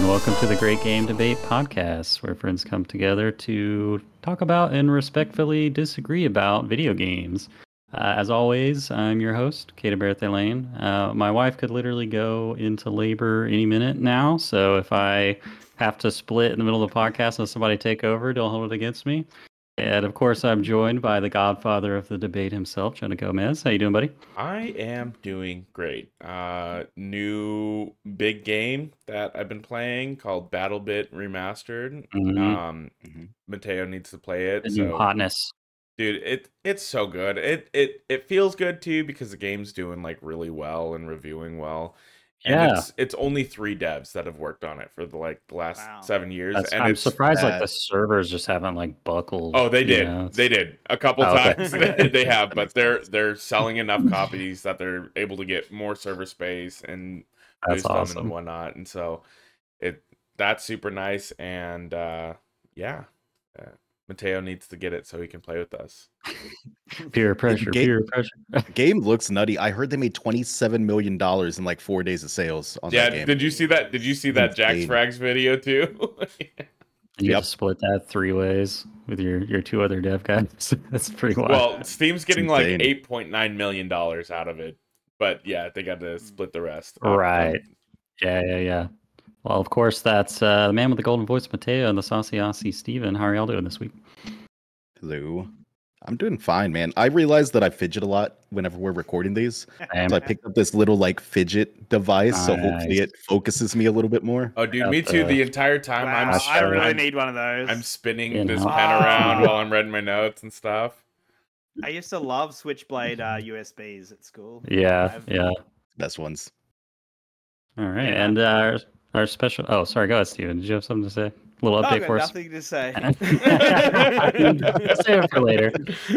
And welcome to the Great Game Debate Podcast, where friends come together to talk about and respectfully disagree about video games. Uh, as always, I'm your host, Kata Berthe Lane. Uh, my wife could literally go into labor any minute now, so if I have to split in the middle of the podcast and somebody take over, don't hold it against me. And of course, I'm joined by the godfather of the debate himself, Jonah Gomez. How you doing, buddy? I am doing great. Uh, new big game that I've been playing called BattleBit Remastered. Mhm. Um, Mhm. Mateo needs to play it. The new hotness. dude, it it's so good. It it it feels good too because the game's doing like really well and reviewing well. And Yeah. it's it's only three devs that have worked on it for the like the last Wow. seven years, That's, and I'm it's surprised like the servers just haven't like buckled. Oh, they you did. know, They did a couple Oh, times. they, they have, but they're they're selling enough copies that they're able to get more server space and That's boost them awesome. and whatnot. And so it that's super nice. And uh, yeah, uh, Mateo needs to get it so he can play with us. Peer pressure, ga- peer pressure. Game looks nutty. I heard they made twenty-seven million dollars in like four days of sales on yeah, that game. did you see that? Did you see that Jack Insane. Frags video too? And you Yep. just split that three ways with your your two other dev guys. That's pretty wild. well, Steam's getting like eight point nine million dollars out of it, but yeah, they got to split the rest. Um, Right. yeah, yeah, yeah. Well, of course, that's uh, the man with the golden voice, Mateo, and the saucy Aussie Steven. How are y'all doing this week? Hello. I'm doing fine, man. I realize that I fidget a lot whenever we're recording these. Sam? So I picked up this little like fidget device. So hopefully it focuses me a little bit more. Oh, dude, Got me too. the- The entire time Wow, I'm, I really I'm, need one of those. I'm spinning You this know. pen around while I'm reading my notes and stuff. I used to love Switchblade uh, USBs at school. Yeah, I've- yeah. Best ones. All right, Yeah. and uh, our our special. Oh, sorry. Go ahead, Steven. Did you have something to say? A little update got for us. nothing to say. Save it for later.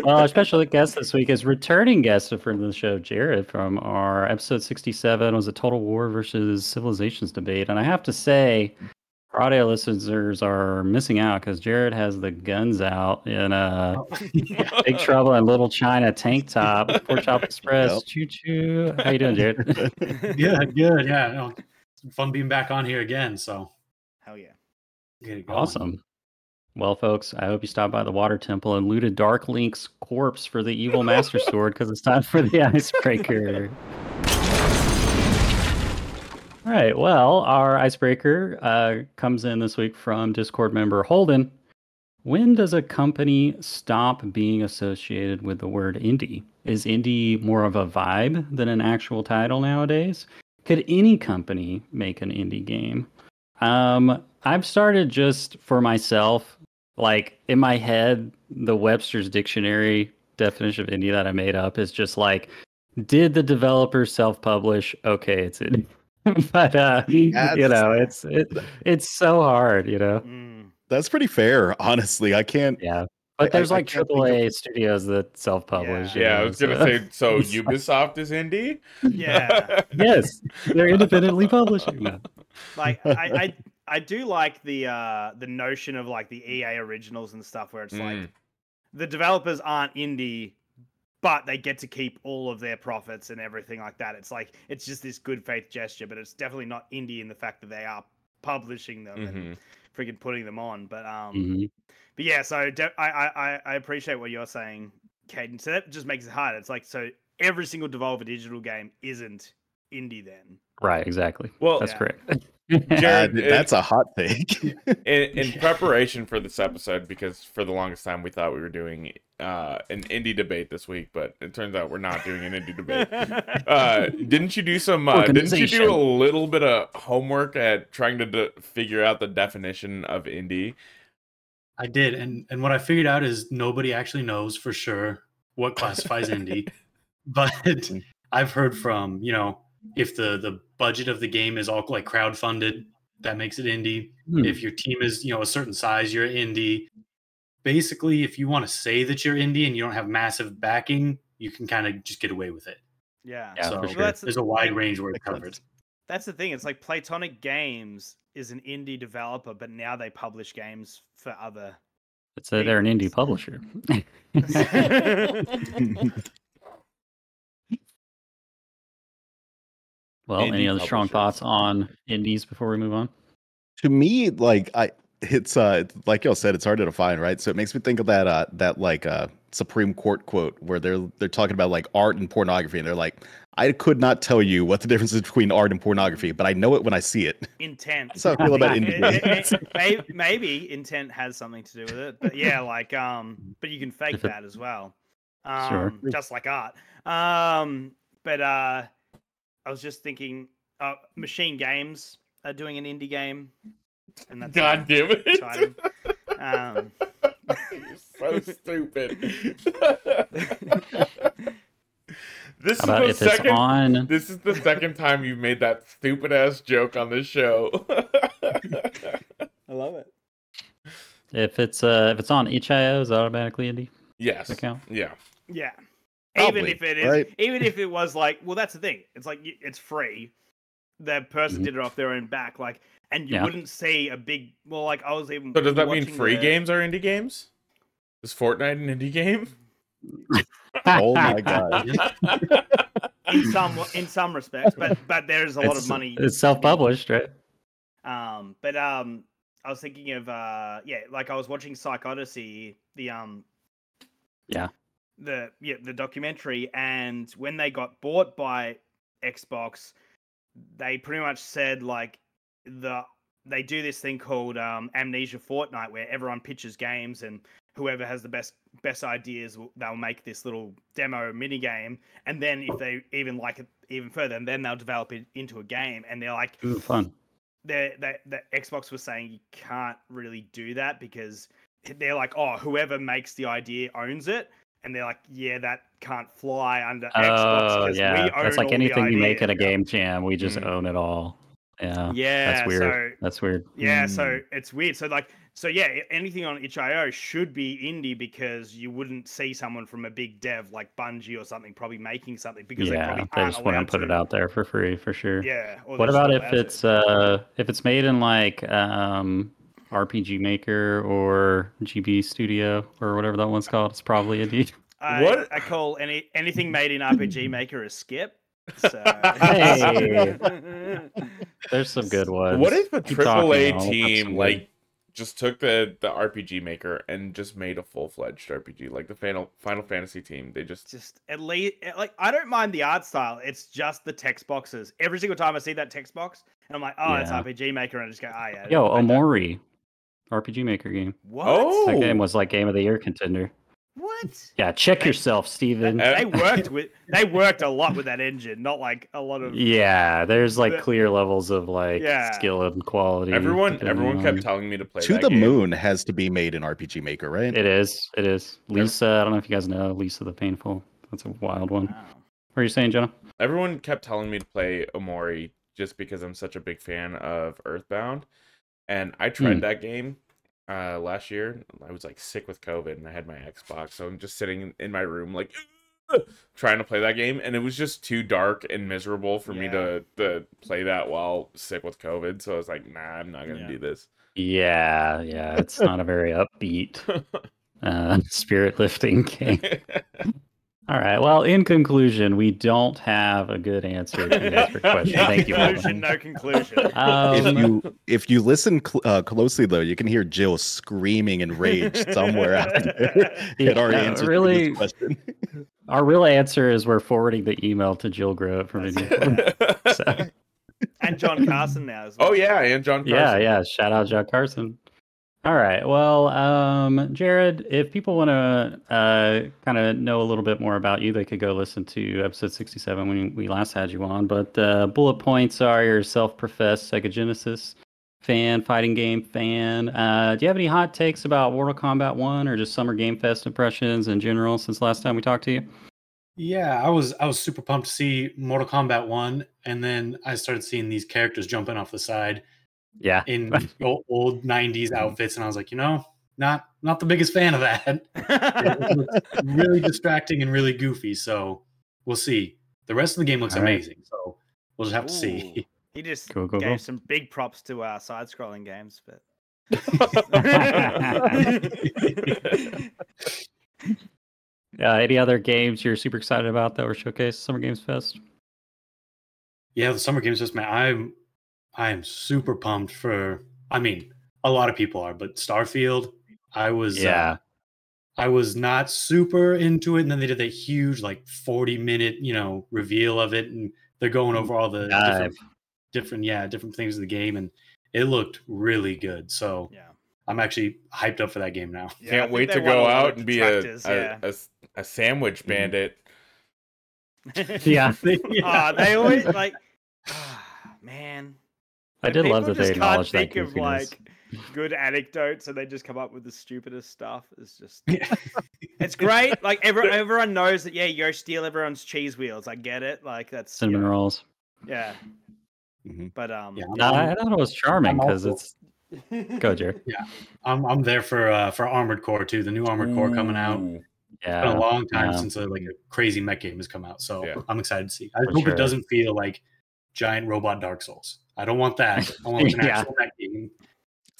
Well, our special guest this week is returning guest of friend the show, Jared, from our episode 67 was a Total War versus Civilizations debate. And I have to say, our audio listeners are missing out because Jared has the guns out in uh, a Big Trouble in Little China tank top, Pork Chop Express. Yep. Choo choo. How you doing, Jared? Good, good. Yeah, no, it's fun being back on here again. So Hell yeah. get it going. Awesome. Well, folks, I hope you stopped by the Water Temple and looted Dark Link's corpse for the evil Master Sword because it's time for the icebreaker. All right. Well, our icebreaker uh, comes in this week from Discord member Holden. When does a company stop being associated with the word indie? Is indie more of a vibe than an actual title nowadays? Could any company make an indie game? Um, I've started just for myself, like in my head, the Webster's dictionary definition of indie that I made up is just like, did the developer self-publish? Okay, it's indie. but uh, you know, it's it, it's so hard, you know. Mm. That's pretty fair, honestly. I can't. Yeah, but there's I like can't of- AAA studios that self-publish. you Yeah, I know, was gonna so- say. So Ubisoft is indie. Yeah. yes, they're independently publishing. No. like I, I I do like the uh the notion of like the EA originals and stuff where it's like Mm. the developers aren't indie but they get to keep all of their profits and everything like that. It's like it's just this good faith gesture, but it's definitely not indie in the fact that they are publishing them and Mhm. Freaking putting them on. But um Mhm. but yeah, so de- I, I I- I appreciate what you're saying, Caden. So that just makes it hard. It's like so every single Devolver Digital game isn't indie then. Right, exactly. Well, That's Yeah. correct. Jared, Uh, it- that's a hot take. in, in preparation for this episode, because for the longest time we thought we were doing uh, an indie debate this week, but it turns out we're not doing an indie debate. Uh, didn't you do some? Uh, didn't you do a little bit of homework at trying to de- figure out the definition of indie? I did, and and what I figured out is nobody actually knows for sure what classifies indie, but I've heard from you know if the the budget of the game is all like crowd funded, that makes it indie. Hmm. If your team is you know a certain size, you're indie. Basically, if you want to say that you're indie and you don't have massive backing, you can kind of just get away with it. Yeah. Yeah, so for sure. that's- there's a wide range where it covers. That's the thing. It's like Playtonic Games is an indie developer, but now they publish games for other. It's a, they're an indie publisher. well, any Indie other strong thoughts on indies before we move on? to me, like I, it's uh, like y'all said, it's hard to define, right? So it makes me think of that uh, that like uh, Supreme Court quote where they're they're talking about like art and pornography, and they're like, I could not tell you what the difference is between art and pornography, but I know it when I see it. Intent. That's how I feel about It- indie it- games. maybe intent has something to do with it, but yeah, like um, but you can fake that as well, Sure. um, just like art. Um, but uh, I was just thinking, uh, Machine Games are doing an indie game, and that's God damn it! exciting. Um, You're so stupid. this is the second. on? This is the second time you've made that stupid ass joke on this show. I love it. If it's uh if it's on itch.io, is it automatically indie yes. account? Yeah. Yeah. even if it is, right? even if it was like, well, that's the thing. It's like it's free. The person Mhm. did it off their own back, like, and you Yeah. wouldn't see a big. Well, like I was even. So does that mean free the- games are indie games? Is Fortnite an indie game? Oh my god! in some in some respects, but but there's a lot of money. It's self-published, right? Um, but um, I was thinking of uh, yeah, like I was watching PsychOdyssey, the um, Yeah. the yeah the documentary, and when they got bought by Xbox, they pretty much said like the they do this thing called um, Amnesia Fortnight, where everyone pitches games and whoever has the best best ideas they'll make this little demo mini game and then if they even like it even further and then they'll develop it into a game and they're like Ooh, fun. the the the Xbox was saying you can't really do that because they're like, oh, whoever makes the idea owns it, and they're like, yeah, that can't fly under Xbox Oh, 'cause yeah. we own That's like anything you make at a game jam. We just Mm. own it all. Yeah. Yeah, That's weird. So That's weird. yeah, Mm. so it's weird. So like, so yeah, anything on itch.io should be indie because you wouldn't see someone from a big dev like Bungie or something probably making something because they yeah, probably they just allowed wouldn't put to. it out there for free for sure. Yeah. What about if allowed to. it's uh if it's made in like um RPG Maker or GB Studio or whatever that one's called? It's probably indie. I, What? I call any anything made in RPG Maker a skip. So Hey. There's some good ones. What if a AAA talking, I'll have team like just took the the RPG maker and just made a full fledged RPG like the Final Final Fantasy team? They just just at least like I don't mind the art style. It's just the text boxes. Every single time I see that text box, and I'm like, oh, it's RPG Maker, and I just go, oh yeah. Yo, I Omori, RPG Maker game. What? Oh. That game oh. was like game of the year contender. What? Yeah, check yourself, Steven. They worked with they worked a lot with that engine, not like a lot of Yeah, there's like The- clear levels of like Yeah. skill and quality. everyone everyone on- kept telling me to play To that the game. Moon has to be made in RPG Maker, right? It is. It is. Lisa, I don't know if you guys know Lisa the Painful. That's a wild one. Wow. What are you saying, Jenna? Everyone kept telling me to play Omori just because I'm such a big fan of Earthbound, and I tried Hmm. that game uh last year. I was like sick with COVID, and I had my Xbox, so I'm just sitting in- in my room like trying to play that game, and it was just too dark and miserable for me to to play that while sick with COVID. So I was like, nah, I'm not gonna Yeah. do this. Yeah, yeah. It's not a very upbeat, uh, spirit lifting game. All right. Well, in conclusion, we don't have a good answer to your question. No Thank you. conclusion, Melvin. no conclusion. if Um, you if you listen cl- uh, closely though, you can hear Jill screaming in rage somewhere out there at our Yeah, answer really- this question. our real answer is we're forwarding the email to Jill Groat from India. So, and John Carson now as well. oh yeah, and John. yeah, yeah. Shout out John Carson. All right. Well, um, Jared, if people want to uh, kind of know a little bit more about you, they could go listen to episode 67 when we last had you on. But uh, bullet points are your self professed Sega Genesis fan, fighting game fan. Uh, do you have any hot takes about Mortal Kombat 1 or just Summer Game Fest impressions in general since last time we talked to you? Yeah, I was I was super pumped to see Mortal Kombat one, and then I started seeing these characters jumping off the side Yeah. in old, old '90s outfits, and I was like, you know, not not the biggest fan of that. It really distracting and really goofy. So we'll see. The rest of the game looks All right. amazing. So we'll just have to see. He just Cool, cool, gave cool. some big props to our side-scrolling games, but Uh, any other games you're super excited about that were showcased Summer Games Fest? Yeah, the Summer Games Fest, man. I'm I am super pumped for I mean, a lot of people are, but Starfield, I was uh, Yeah. I was not super into it, and then they did that huge like forty minute you know reveal of it, and they're going over all the different, different yeah different things of the game, and it looked really good. So Yeah. I'm actually hyped up for that game now. Yeah, Can't wait to go out and be a detractors, a, yeah. a s- a sandwich Mhm. bandit. Yeah. Ah, they always like, ah, man. I did love that they just can't acknowledged that think of like good anecdotes, and they just come up with the stupidest stuff. It's just, it's great. Like every, everyone knows that. Yeah, you steal everyone's cheese wheels. I get it. Like that's you Cinnamon know, rolls. Yeah. Mhm. But um, Yeah, No, I thought it was charming because it's go, Jared. Yeah, I'm I'm there for uh, for Armored Core too. The new Armored Core coming out. Yeah, It's been a long time yeah. since a, like a crazy mech game has come out, so Yeah. I'm excited to see. I For hope sure. it doesn't feel like giant robot Dark Souls. I don't want that. I want like, an Yeah. actual mech game.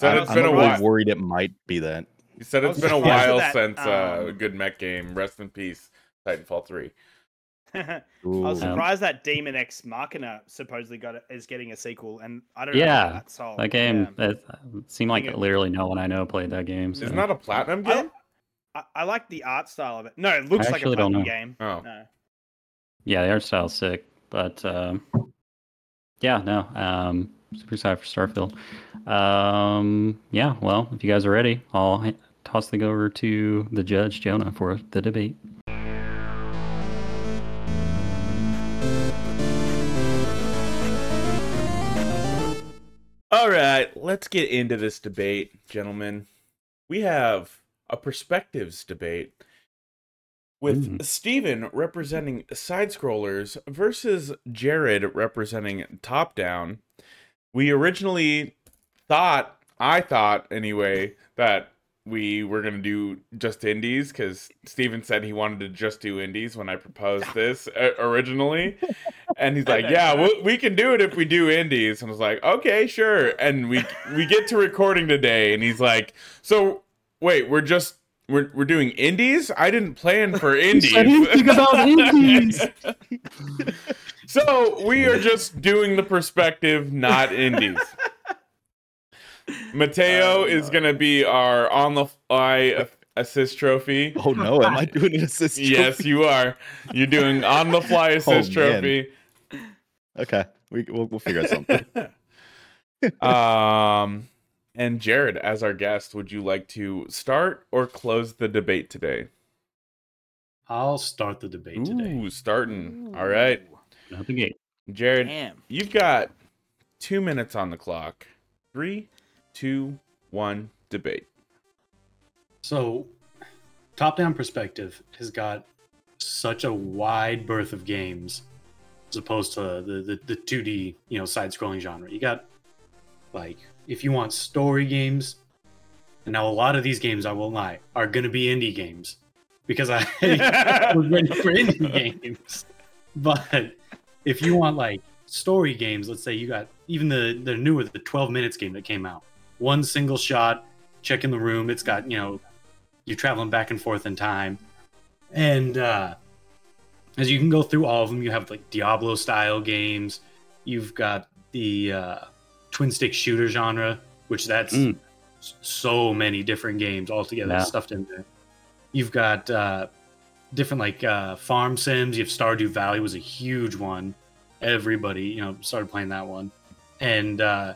Said I'm, it's I'm been a really while. worried it might be that. You said it's been a while that, since uh, a um, good mech game. Rest in peace, Titanfall three. I Ooh. was Um, surprised that Daemon X Machina supposedly got a, is getting a sequel, and I don't know. Yeah, how that sold. That game Yeah. it seemed like it- literally no one I know played that game. So. Isn't that a platinum game? I, I like the art style of it. No, it looks like a actually don't platinum game. Oh. No. yeah, the art style's sick, but um, yeah, no, um, super excited for Starfield. Um, yeah, well, if you guys are ready, I'll toss the go over to the judge Jonah for the debate. All right, let's get into this debate, gentlemen. We have a perspectives debate with Mm. Steven representing side scrollers versus Jared representing top down. We originally thought, I thought anyway, that we were going to do just indies because Steven said he wanted to just do indies when I proposed this uh, originally. And he's like, "Yeah, we we can do it if we do indies." And I was like, "Okay, sure." And we we get to recording today, and he's like, "So wait, we're just we're we're doing indies? I didn't plan for indies." said anything about indies. so we are just doing the perspective, not indies. Mateo Oh, is no. gonna be our on the fly assist trophy. Oh no, am I doing an assist? Trophy? Yes, you are. You're doing on the fly assist Oh, trophy. Okay, we we'll, we'll figure out something. um, and Jared, as our guest, would you like to start or close the debate today? I'll start the debate today. Ooh, starting. All right, Out the gate. Jared, Damn. you've got two minutes on the clock. Three, two, one, debate. So, top down perspective has got such a wide berth of games as opposed to the, the, the 2D, you know, side scrolling genre. You got, like, if you want story games, and now a lot of these games, I won't lie, are going to be indie games because I was ready for indie games. But if you want, like, story games, let's say you got even the, the newer, the 12 minutes game that came out, one single shot, check in the room, it's got, you know, you're traveling back and forth in time. And uh, as you can go through all of them, you have like Diablo style games. You've got the uh, twin stick shooter genre, which that's Mm. so many different games all together Yeah. stuffed in there. You've got uh, different like uh, farm sims. You have Stardew Valley was a huge one. Everybody, you know, started playing that one. And uh,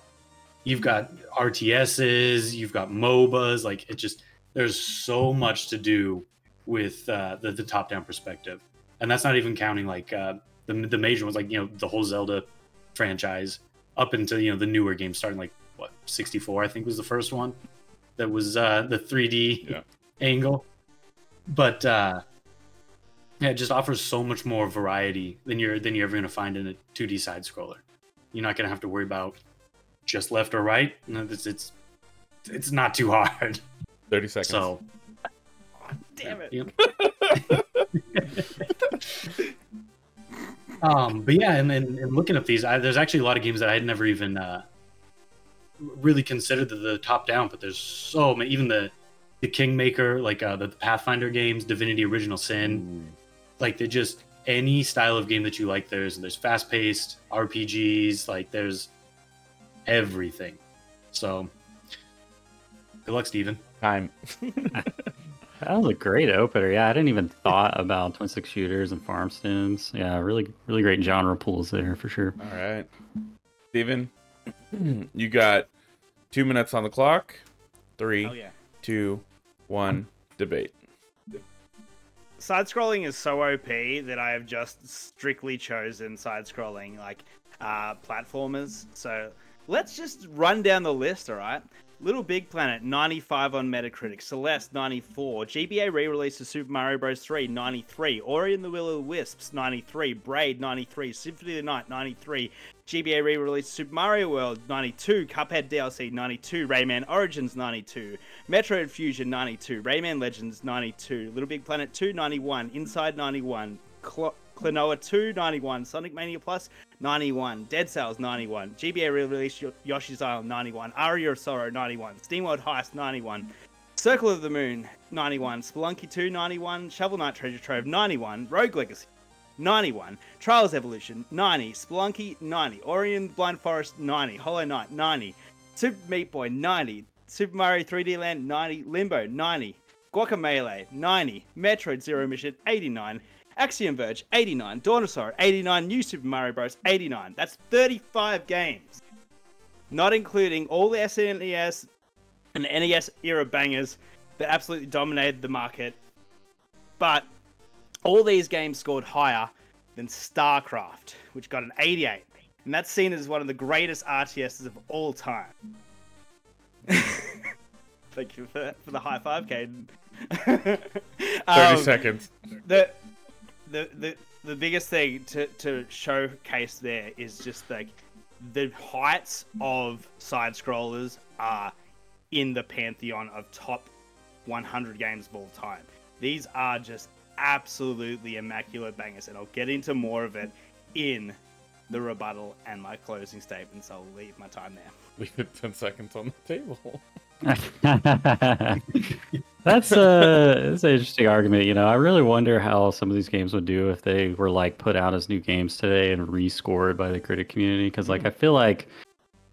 you've got RTSs, you've got MOBAs. Like it just there's so much to do with uh, the the top down perspective, and that's not even counting like uh, the the major ones, like you know the whole Zelda franchise, up until you know the newer games, starting like what 64 I think was the first one that was uh, the 3D Yeah. angle, but uh, yeah, it just offers so much more variety than you're than you're ever gonna find in a 2D side scroller. You're not gonna have to worry about just left or right. No, It's it's it's not too hard. 30 seconds. So Damn it. Yep. um, but yeah, and then and looking at these, I, there's actually a lot of games that I had never even uh, really considered the, the top down. But there's so many, even the the Kingmaker, like uh, the Pathfinder games, Divinity: Original Sin, like they just any style of game that you like. There's there's fast paced RPGs, like there's everything. So Good luck, Steven. Time. That was a great opener. Yeah, I didn't even thought about twin stick shooters and farm sims. Yeah, really, really great genre pools there for sure. All right. Steven, you got two minutes on the clock. Three, Oh yeah. two, one, debate. Side scrolling is so OP that I have just strictly chosen side scrolling like uh, platformers. So let's just run down the list, all right? Little Big Planet 95 on Metacritic, Celeste 94, GBA re-release of Super Mario Bros. 3 93, Ori and the Will of the Wisps 93, Braid 93, Symphony of the Night 93, GBA re-release of Super Mario World 92, Cuphead DLC 92, Rayman Origins 92, Metroid Fusion 92, Rayman Legends 92, Little Big Planet 2 91, Inside 91, Cl- Klonoa 2 91, Sonic Mania Plus 91, Dead Cells 91, GBA re-release Yo- Yoshi's Island 91, Aria of Sorrow 91, SteamWorld Heist 91, Circle of the Moon 91, Spelunky 2 91, Shovel Knight Treasure Trove 91, Rogue Legacy 91, Trials Evolution 90, Spelunky 90, Ori and the Blind Forest 90, Hollow Knight 90, Super Meat Boy 90, Super Mario 3D Land 90, Limbo 90, Guacamelee 90, Metroid Zero Mission 89, Axiom Verge 89, Dinosaur 89, New Super Mario Bros 89. That's 35 games. Not including all the SNES and NES era bangers that absolutely dominated the market. But all these games scored higher than StarCraft, which got an 88. And that's seen as one of the greatest RTSs of all time. Thank you for, for the high five, Caden. 30 Um, seconds. the the the the biggest thing to to showcase there is just like the heights of side scrollers are in the pantheon of top 100 games of all time. These are just absolutely immaculate bangers, and I'll get into more of it in the rebuttal and my closing statements. I'll leave my time there. Leave it 10 seconds on the table. that's a that's an interesting argument. You know, I really wonder how some of these games would do if they were like put out as new games today and rescored by the critic community. Because like I feel like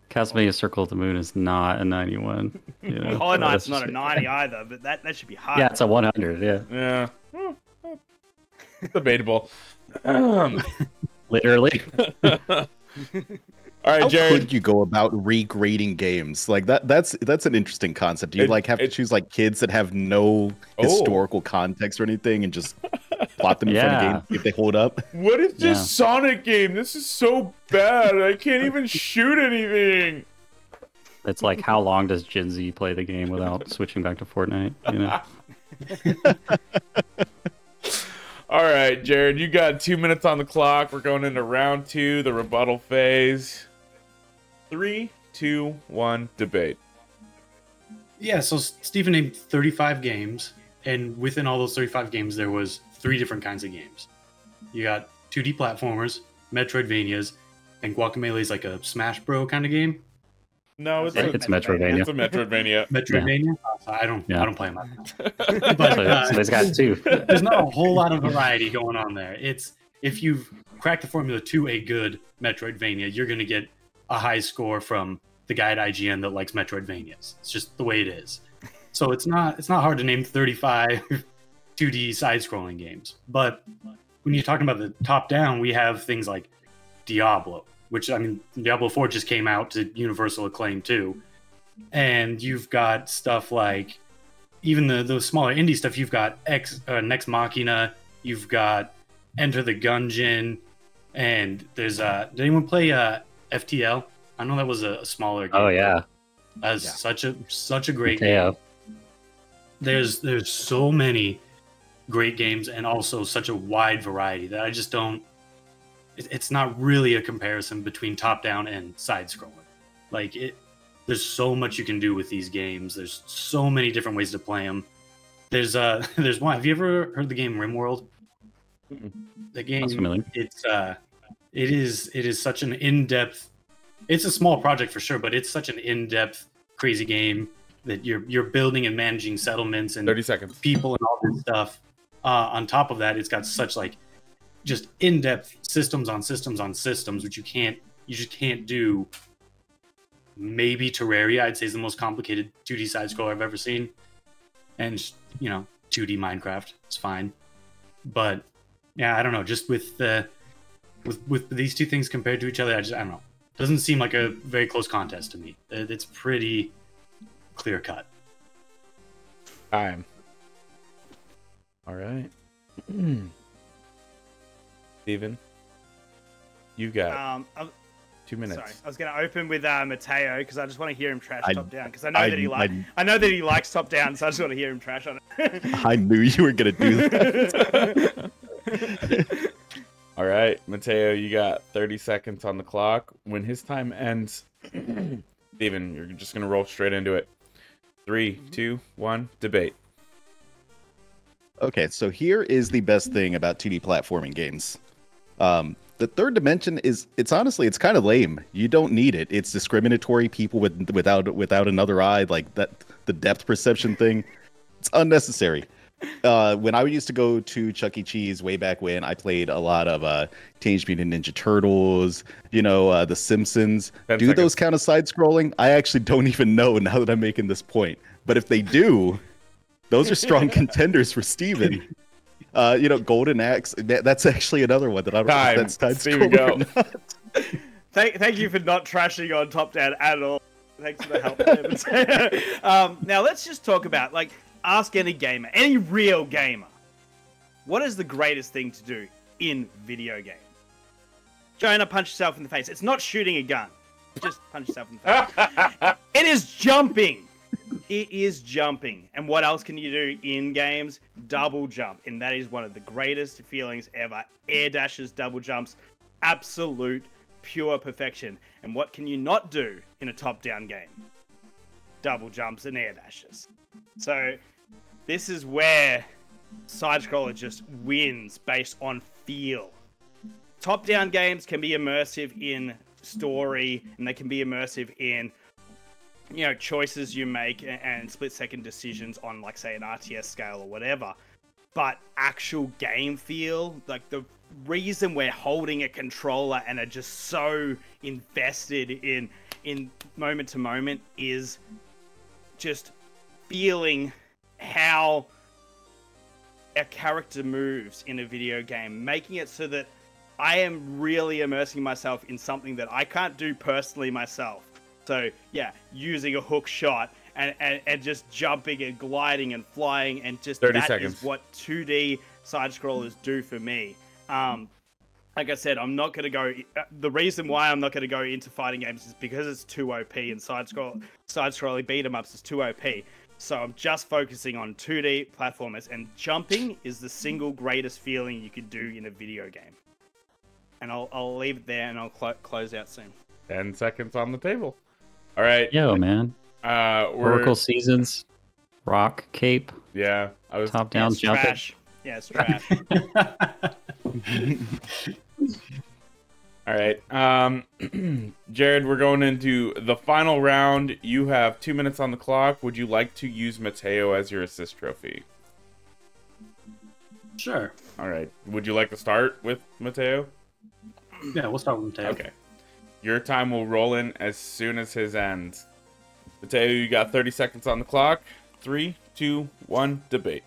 Castlevania Circle of the Moon is not a 91. You know, Hollow Knight's That's not a 90 either, but that, that should be hard. Yeah, it's a 100. Yeah, Yeah. Debatable. Um, literally. all right, How Jared. could you go about regrading games like that? That's that's an interesting concept. Do you It- like have it- to choose like kids that have no Oh. historical context or anything and just plot them in front of Yeah. game if they hold up? What is this Yeah. Sonic game? This is so bad. I can't even shoot anything. It's like how long does Gen Z play the game without switching back to Fortnite? You know. All right, Jared, you got two minutes on the clock. We're going into round two, the rebuttal phase. Three, two, one, debate. Yeah, so Steven named 35 games, and within all those 35 games, there was three different kinds of games. You got 2D platformers, Metroidvanias, and Guacamelee is like a Smash Bro kind of game. No, it's, It's a, It's Metroidvania. it's a Metroidvania. Metroidvania. I don't. Yeah. I don't play them. But uh, so it's got two. there's not a whole lot of variety going on there. It's if you've cracked the formula to a good Metroidvania, you're going to get a high score from the guy at IGN that likes Metroidvanias. It's just the way it is. So it's not it's not hard to name 35 2D side-scrolling games. But when you're talking about the top-down, we have things like Diablo, which I mean Diablo 4 just came out to universal acclaim too. And you've got stuff like even the the smaller indie stuff, you've got X uh, Nex Machina, you've got Enter the Gungeon, and there's uh did anyone play uh FTL? I know that was a, a smaller game. Oh yeah, That's Yeah. such a such a great game. There's there's so many great games and also such a wide variety that I just don't it, it's not really a comparison between top down and side scrolling. Like it there's so much you can do with these games. There's so many different ways to play them. There's uh there's one. Have you ever heard the game RimWorld? The game Sounds familiar. it's uh it is it is such an in-depth it's a small project for sure, but it's such an in-depth crazy game that you're you're building and managing settlements and 30 seconds. people and all this stuff. Uh, on top of that, it's got such like just in-depth systems on systems on systems, which you can't you just can't do maybe Terraria, I'd say is the most complicated 2D side scroller I've ever seen. And you know, 2D Minecraft, it's fine. But yeah, I don't know. Just with the with with these two things compared to each other, I just I don't know. It Doesn't seem like a very close contest to me. It's pretty clear cut. Time. All right. Steven, you got Um, I, two minutes. sorry, I was going to open with uh, Mateo because I just want to hear him trash I- top down because I know I- that he likes. I- I know that he likes top down, so I just want to hear him trash on it. I knew you were gonna do that. All right, Mateo, you got 30 seconds on the clock. When his time ends, Steven, you're just going to roll straight into it. Three, two, one, debate. Okay, so here is the best thing about 2D platforming games. Um, the third dimension is it's honestly it's kind of lame. You don't need it. It's discriminatory people with without without another eye like that the depth perception thing. It's unnecessary. Uh, when I used to go to Chuck E. Cheese way back when, I played a lot of uh, Teenage Mutant Ninja Turtles, you know, uh, The Simpsons. Ten do seconds. those count as side scrolling? I actually don't even know now that I'm making this point. But if they do, those are strong contenders for Steven. Uh, you know, Golden Axe. that- That's actually another one that I don't know Time. if that's Steven, go. thank, thank you for not trashing on top down at all. Thanks for the help. um, now let's just talk about like ask any gamer, any real gamer, what is the greatest thing to do in video games? Jonah, punch yourself in the face. It's not shooting a gun. Just punch yourself in the face. It is jumping. It is jumping. And what else can you do in games? Double jump. And that is one of the greatest feelings ever. Air dashes, double jumps, absolute pure perfection. And what can you not do in a top down game? Double jumps and air dashes. So this is where side scroller just wins based on feel. Top down games can be immersive in story and they can be immersive in you know choices you make and split second decisions on like say an RTS scale or whatever but actual game feel like the reason we're holding a controller and are just so invested in in moment to moment is just feeling how a character moves in a video game making it so that I am really immersing myself in something that I can't do personally myself. So yeah, using a hook shot and, and, and just jumping and gliding and flying and just 30 that is seconds. what 2D side scrollers do for me. Um, like I said, I'm not going to go. uh, The reason why I'm not going to go into fighting games is because it's too OP and side scroll side scrolling beat 'em ups is too OP. So I'm just focusing on 2D platformers, and jumping is the single greatest feeling you could do in a video game. And I'll, I'll leave it there, and I'll clo- close out soon. 10 seconds on the table. All right. Yo, man. Uh, we're, Oracle Seasons, Rock Cape, Yeah, I was. top down it's jumping. trash. Yeah, it's trash. All right. Um, Jared, we're going into the final round. You have two minutes on the clock. Would you like to use Mateo as your assist trophy? Sure. All right. Would you like to start with Mateo? Yeah, we'll start with Mateo. Okay. Your time will roll in as soon as his ends. Mateo, you got 30 seconds on the clock. Three, two, one, debate.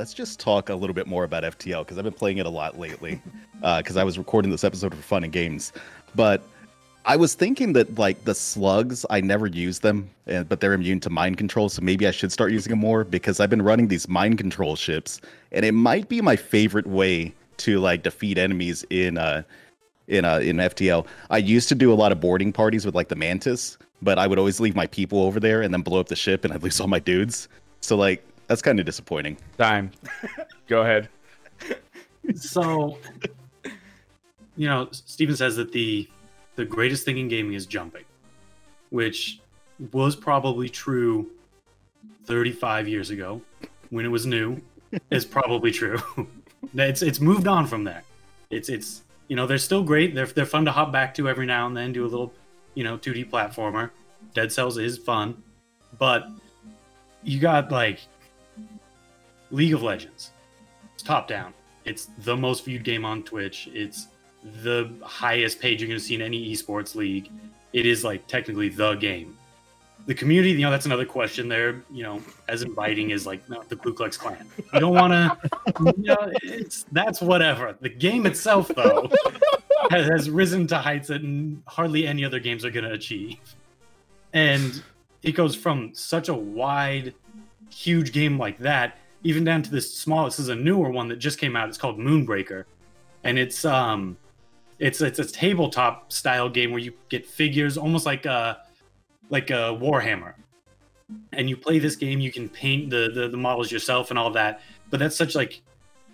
Let's just talk a little bit more about FTL because I've been playing it a lot lately. Because I was recording this episode for fun and games, but I was thinking that like the slugs, I never use them, and, but they're immune to mind control, so maybe I should start using them more because I've been running these mind control ships, and it might be my favorite way to like defeat enemies in uh in uh in FTL. I used to do a lot of boarding parties with like the Mantis, but I would always leave my people over there and then blow up the ship, and I'd lose all my dudes. So like that's kind of disappointing. Time. Go ahead. So, you know, Steven says that the the greatest thing in gaming is jumping, which was probably true 35 years ago when it was new. is probably true. it's it's moved on from there. It's it's you know they're still great. They're they're fun to hop back to every now and then. Do a little you know 2D platformer. Dead Cells is fun, but you got like League of Legends. It's top down. It's the most viewed game on Twitch. It's the highest page you're going to see in any esports league. it is like technically the game. The community, you know, that's another question there. You know, as inviting as like the Ku Klux Klan. You don't want to. You know, it's that's whatever. The game itself, though, has, has risen to heights that hardly any other games are going to achieve, and it goes from such a wide, huge game like that, even down to this small. This is a newer one that just came out. It's called Moonbreaker, and it's um, it's it's a tabletop style game where you get figures, almost like a like a Warhammer, and you play this game. You can paint the the, the models yourself and all that. But that's such like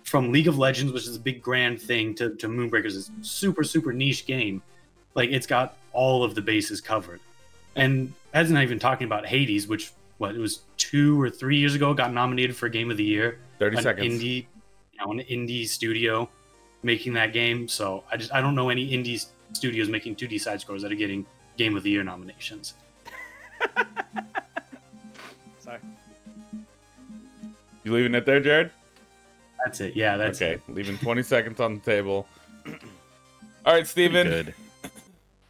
from League of Legends, which is a big grand thing, to to Moonbreakers is super super niche game. Like it's got all of the bases covered, and that's not even talking about Hades, which what it was two or three years ago got nominated for Game of the Year. 30 an seconds. indie, you know, an indie studio making that game. So I just I don't know any indie studios making 2D side scrolls that are getting Game of the Year nominations. Sorry. You leaving it there, Jared? That's it. Yeah, that's okay, it. leaving 20 seconds on the table. All right, Steven, Good.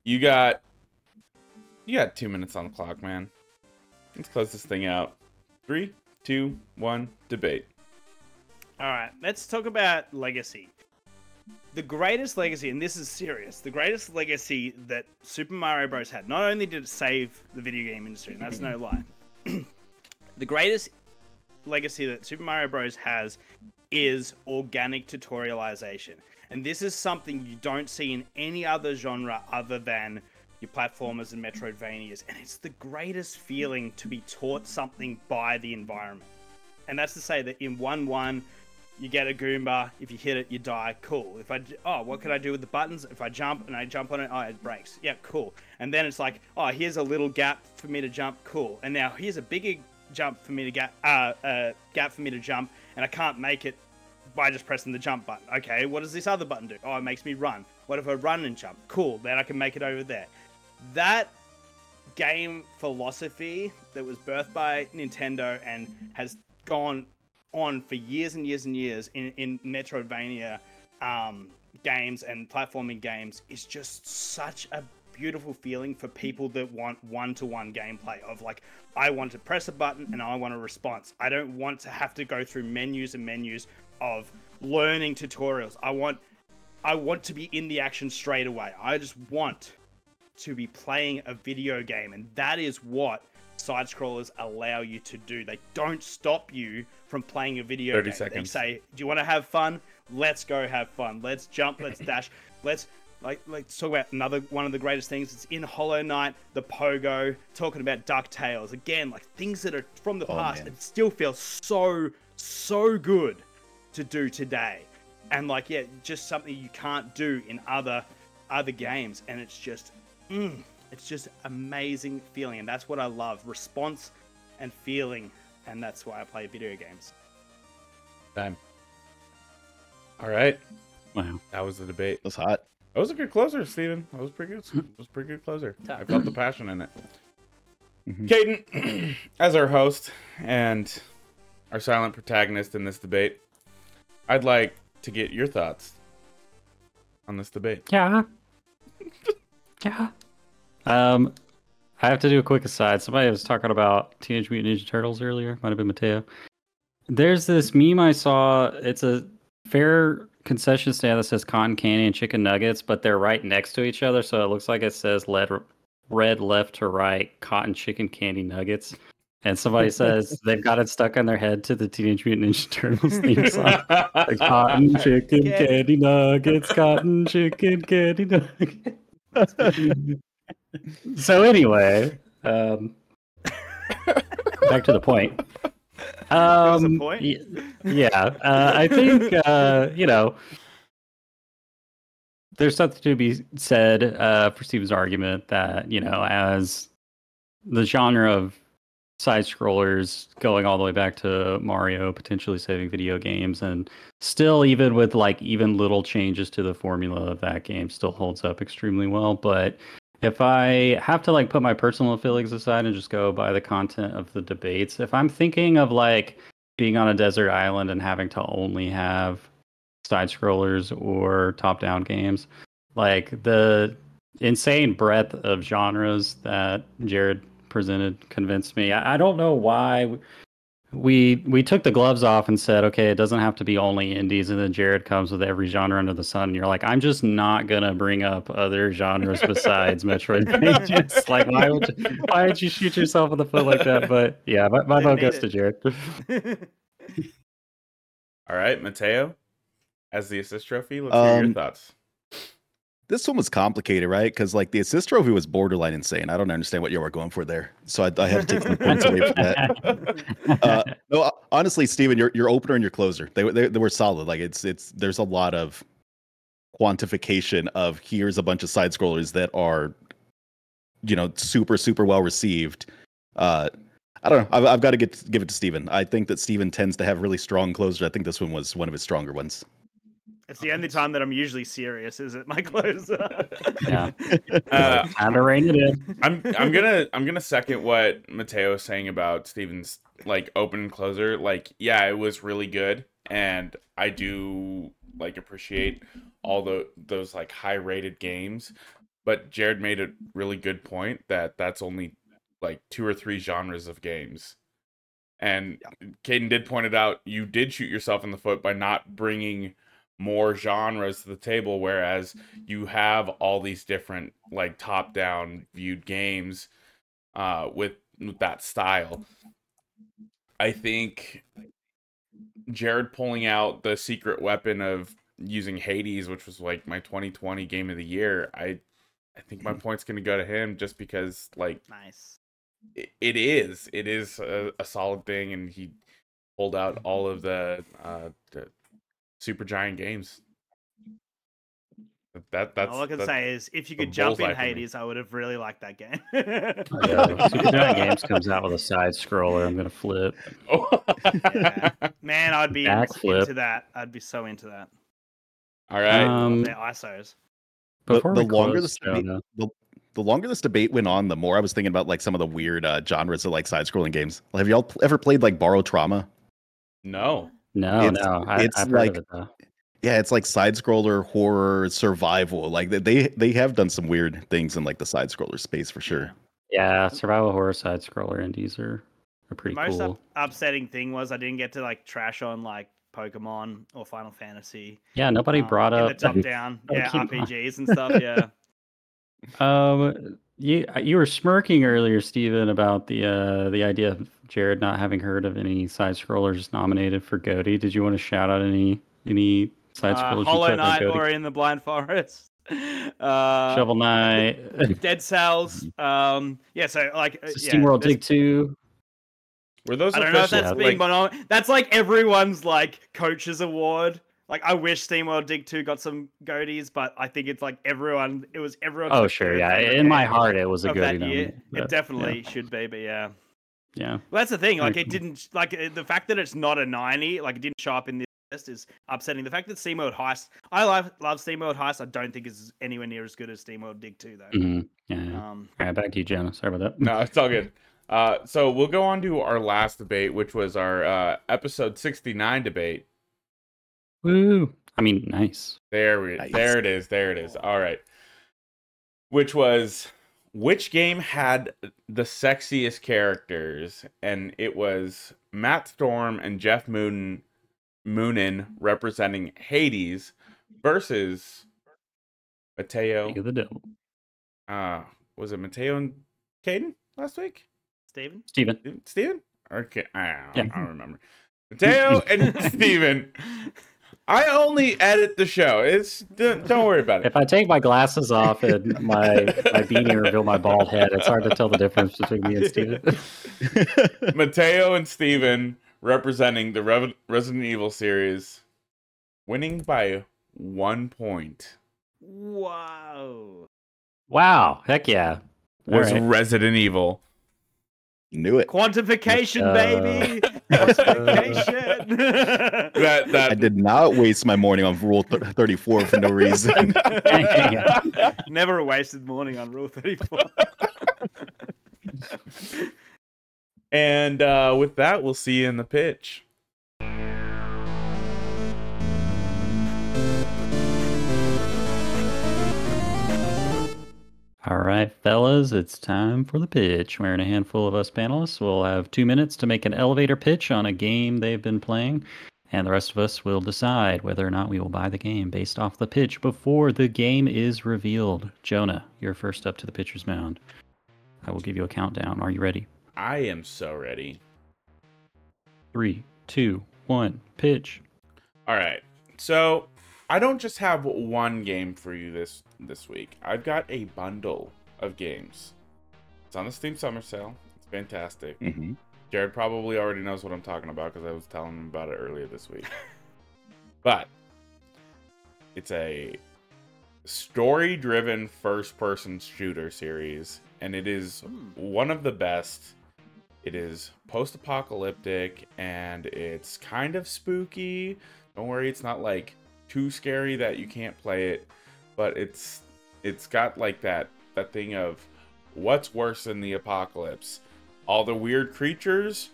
you got you got two minutes on the clock, man. Let's close this thing out. Three, two, one, debate. All right, let's talk about legacy. The greatest legacy, and this is serious, the greatest legacy that Super Mario Bros. had. Not only did it save the video game industry, and that's no lie, the greatest legacy that Super Mario Bros. has is organic tutorialization. And this is something you don't see in any other genre other than your platformers and Metroidvanias. And it's the greatest feeling to be taught something by the environment. And that's to say that in 1 1, you get a Goomba. If you hit it, you die. Cool. If I, oh, what can I do with the buttons? If I jump and I jump on it, oh, it breaks. Yeah, cool. And then it's like, oh, here's a little gap for me to jump. Cool. And now here's a bigger jump for me to gap, uh, uh, gap for me to jump, and I can't make it by just pressing the jump button. Okay, what does this other button do? Oh, it makes me run. What if I run and jump? Cool. Then I can make it over there. That game philosophy that was birthed by Nintendo and has gone on for years and years and years in, in Metroidvania um, games and platforming games is just such a beautiful feeling for people that want one-to-one gameplay of like I want to press a button and I want a response. I don't want to have to go through menus and menus of learning tutorials. I want I want to be in the action straight away. I just want to be playing a video game and that is what side scrollers allow you to do. They don't stop you from playing a video 30 game. seconds. They say, "Do you want to have fun? Let's go have fun. Let's jump, let's dash. Let's like let's talk about another one of the greatest things. It's in Hollow Knight, the pogo, talking about DuckTales. Again, like things that are from the Oh, past man. and still feel so so good to do today. And like yeah, just something you can't do in other other games and it's just mm, it's just amazing feeling and that's what I love. Response and feeling and that's why I play video games. Time. All right, Wow. that was the debate. That's hot. That was a good closer, Steven. That was pretty good. That was a pretty good closer. I felt the passion in it. Mhm. Caden, as our host and our silent protagonist in this debate, I'd like to get your thoughts on this debate. Yeah. yeah. Um, I have to do a quick aside. Somebody was talking about Teenage Mutant Ninja Turtles earlier. Might have been Mateo. There's this meme I saw. It's a fair concession stand that says cotton candy and chicken nuggets, but they're right next to each other, so it looks like it says red, red left to right, cotton chicken candy nuggets. And somebody says they've got it stuck on their head to the Teenage Mutant Ninja Turtles theme song. Like, cotton chicken candy nuggets, cotton chicken candy nuggets. So anyway, um, back to the point. Um, point? y- yeah, uh, I think uh, you know there's something to be said uh, for Steven's argument that you know as the genre of side scrollers going all the way back to Mario potentially saving video games and still even with like even little changes to the formula of that game still holds up extremely well. But if I have to like put my personal feelings aside and just go by the content of the debates if I'm thinking of like being on a desert island and having to only have side scrollers or top down games like the insane breadth of genres that Jared presented convinced me. I, I don't know why we we took the gloves off and said, okay, it doesn't have to be only indies, and then Jared comes with every genre under the sun, and you're like, I'm just not gonna bring up other genres besides Metroidvania. like, why would you, why would you shoot yourself in the foot like that? But yeah, my, my vote goes to Jared. All right, Mateo, as the assist trophy, let's hear your Um, thoughts. This one was complicated, right? Because like the assist trophy was borderline insane. I don't understand what you were going for there, so I, I have to take some points away from that. Uh, no, honestly, Steven, your your opener and your closer, they, were- they they were solid. Like it's it's there's a lot of quantification of here's a bunch of side scrollers that are, you know, super super well received. Uh, I don't know. I've, I've got to get give it to Steven. I think that Steven tends to have really strong closers. I think this one was one of his stronger ones. It's the only time that I'm usually serious, is it, my closer? Yeah. Uh, Time to rein it in. I'm I'm gonna I'm gonna second what Mateo is saying about Steven's like open closer. Like, yeah, it was really good, and I do like appreciate all the those like high rated games. But Jared made a really good point that that's only like two or three genres of games. And Caden did point it out. You did shoot yourself in the foot by not bringing more genres to the table, whereas you have all these different like top down viewed games uh with, with that style. I think Jared pulling out the secret weapon of using Hades, which was like my 2020 game of the year, I I think my point's gonna go to him just because like nice. it, it is it is a, a solid thing and he pulled out all of the uh Supergiant Games that that's All I can that- say is, if you could jump in bullseye for me. Hades, I would have really liked that game. Yeah, Super Giant Games comes out with a side scroller. I'm gonna flip. Oh. Yeah. Man, I'd be Backflip. into that. I'd be so into that. all right Um, Their ISOs. The- the longer this debate- the the longer this debate went on, the more I was thinking about like some of the weird uh, genres of like side scrolling games. Have y'all pl- ever played like Barotrauma? no no, it's- no, I, it's I've like- heard of it. Yeah, it's like side scroller horror survival. Like they- they they have done some weird things in like the side scroller space for sure. Yeah, survival horror side scroller indies are, are The pretty most cool. up- upsetting thing was I didn't get to like trash on like Pokemon or Final Fantasy. yeah, nobody um, brought up. the top down, yeah, Pokemon. RPGs and stuff. Yeah, Um, you you were smirking earlier, Steven, about the uh the idea of Jared not having heard of any side scrollers nominated for GOTY. Did you want to shout out any any side uh, scrollers? Hollow you put Knight in Ori and the Blind Forest. Uh, Shovel Knight, Dead Cells. Um, yeah, so like, uh, yeah, SteamWorld Dig Two. were those I don't know if that's yeah, being like, mono- That's like everyone's like coach's award. Like I wish SteamWorld Dig 2 got some GOTYs, but I think it's like everyone. It was everyone. Oh sure, yeah. In my heart, it was a of GOTY year, it but, definitely should be. But yeah, Yeah. well, that's the thing. Like it didn't like uh, the fact that it's not a ninety. Like it didn't show up in this list is upsetting. The fact that SteamWorld Heist, I love love SteamWorld Heist. I don't think is anywhere near as good as SteamWorld Dig 2 though. hmm Yeah. yeah. Um, All right, back to you, Jenna. Sorry about that. no it's all good uh so we'll go on to our last debate which was our uh episode 69 debate Woo! I mean, nice. There we Nice. there it is. There it is. All right. Which was which game had the sexiest characters? And it was Matt Storm and Jeff Moon Moonin representing Hades versus Mateo. Think of the devil. Uh was it Mateo and Caden last week? Steven? Steven. Steven? Okay, I don't, Yeah. I don't remember. Mateo and Steven. I only edit the show. It's don't don't worry about it. If I take my glasses off and my my beanie reveal my bald head, it's hard to tell the difference between me and Steven. Mateo and Steven representing the Rev- Resident Evil series, winning by one point. Wow. wow! Heck yeah! Was right. Resident Evil. Knew it. Quantification, Uh, baby. Quantification. That that I did not waste my morning on Rule th- 34 for no reason. Never a wasted morning on Rule 34. and uh, with that, we'll see you in the pitch. All right, fellas, it's time for the pitch. We're in a handful of us panelists We'll have two minutes to make an elevator pitch on a game they've been playing, and the rest of us will decide whether or not we will buy the game based off the pitch before the game is revealed. Jonah, you're first up to the pitcher's mound. I will give you a countdown. Are you ready? I am so ready. Three, two, one, pitch. All right. So I don't just have one game for you this this week. I've got a bundle of games. It's on the Steam Summer Sale. It's fantastic. Mm-hmm. Jared probably already knows what I'm talking about because I was telling him about it earlier this week. but it's a story-driven first-person shooter series, and it is one of the best. It is post-apocalyptic and it's kind of spooky. Don't worry, it's not like too scary that you can't play it, but it's it's got like that that thing of what's worse than the apocalypse, all the weird creatures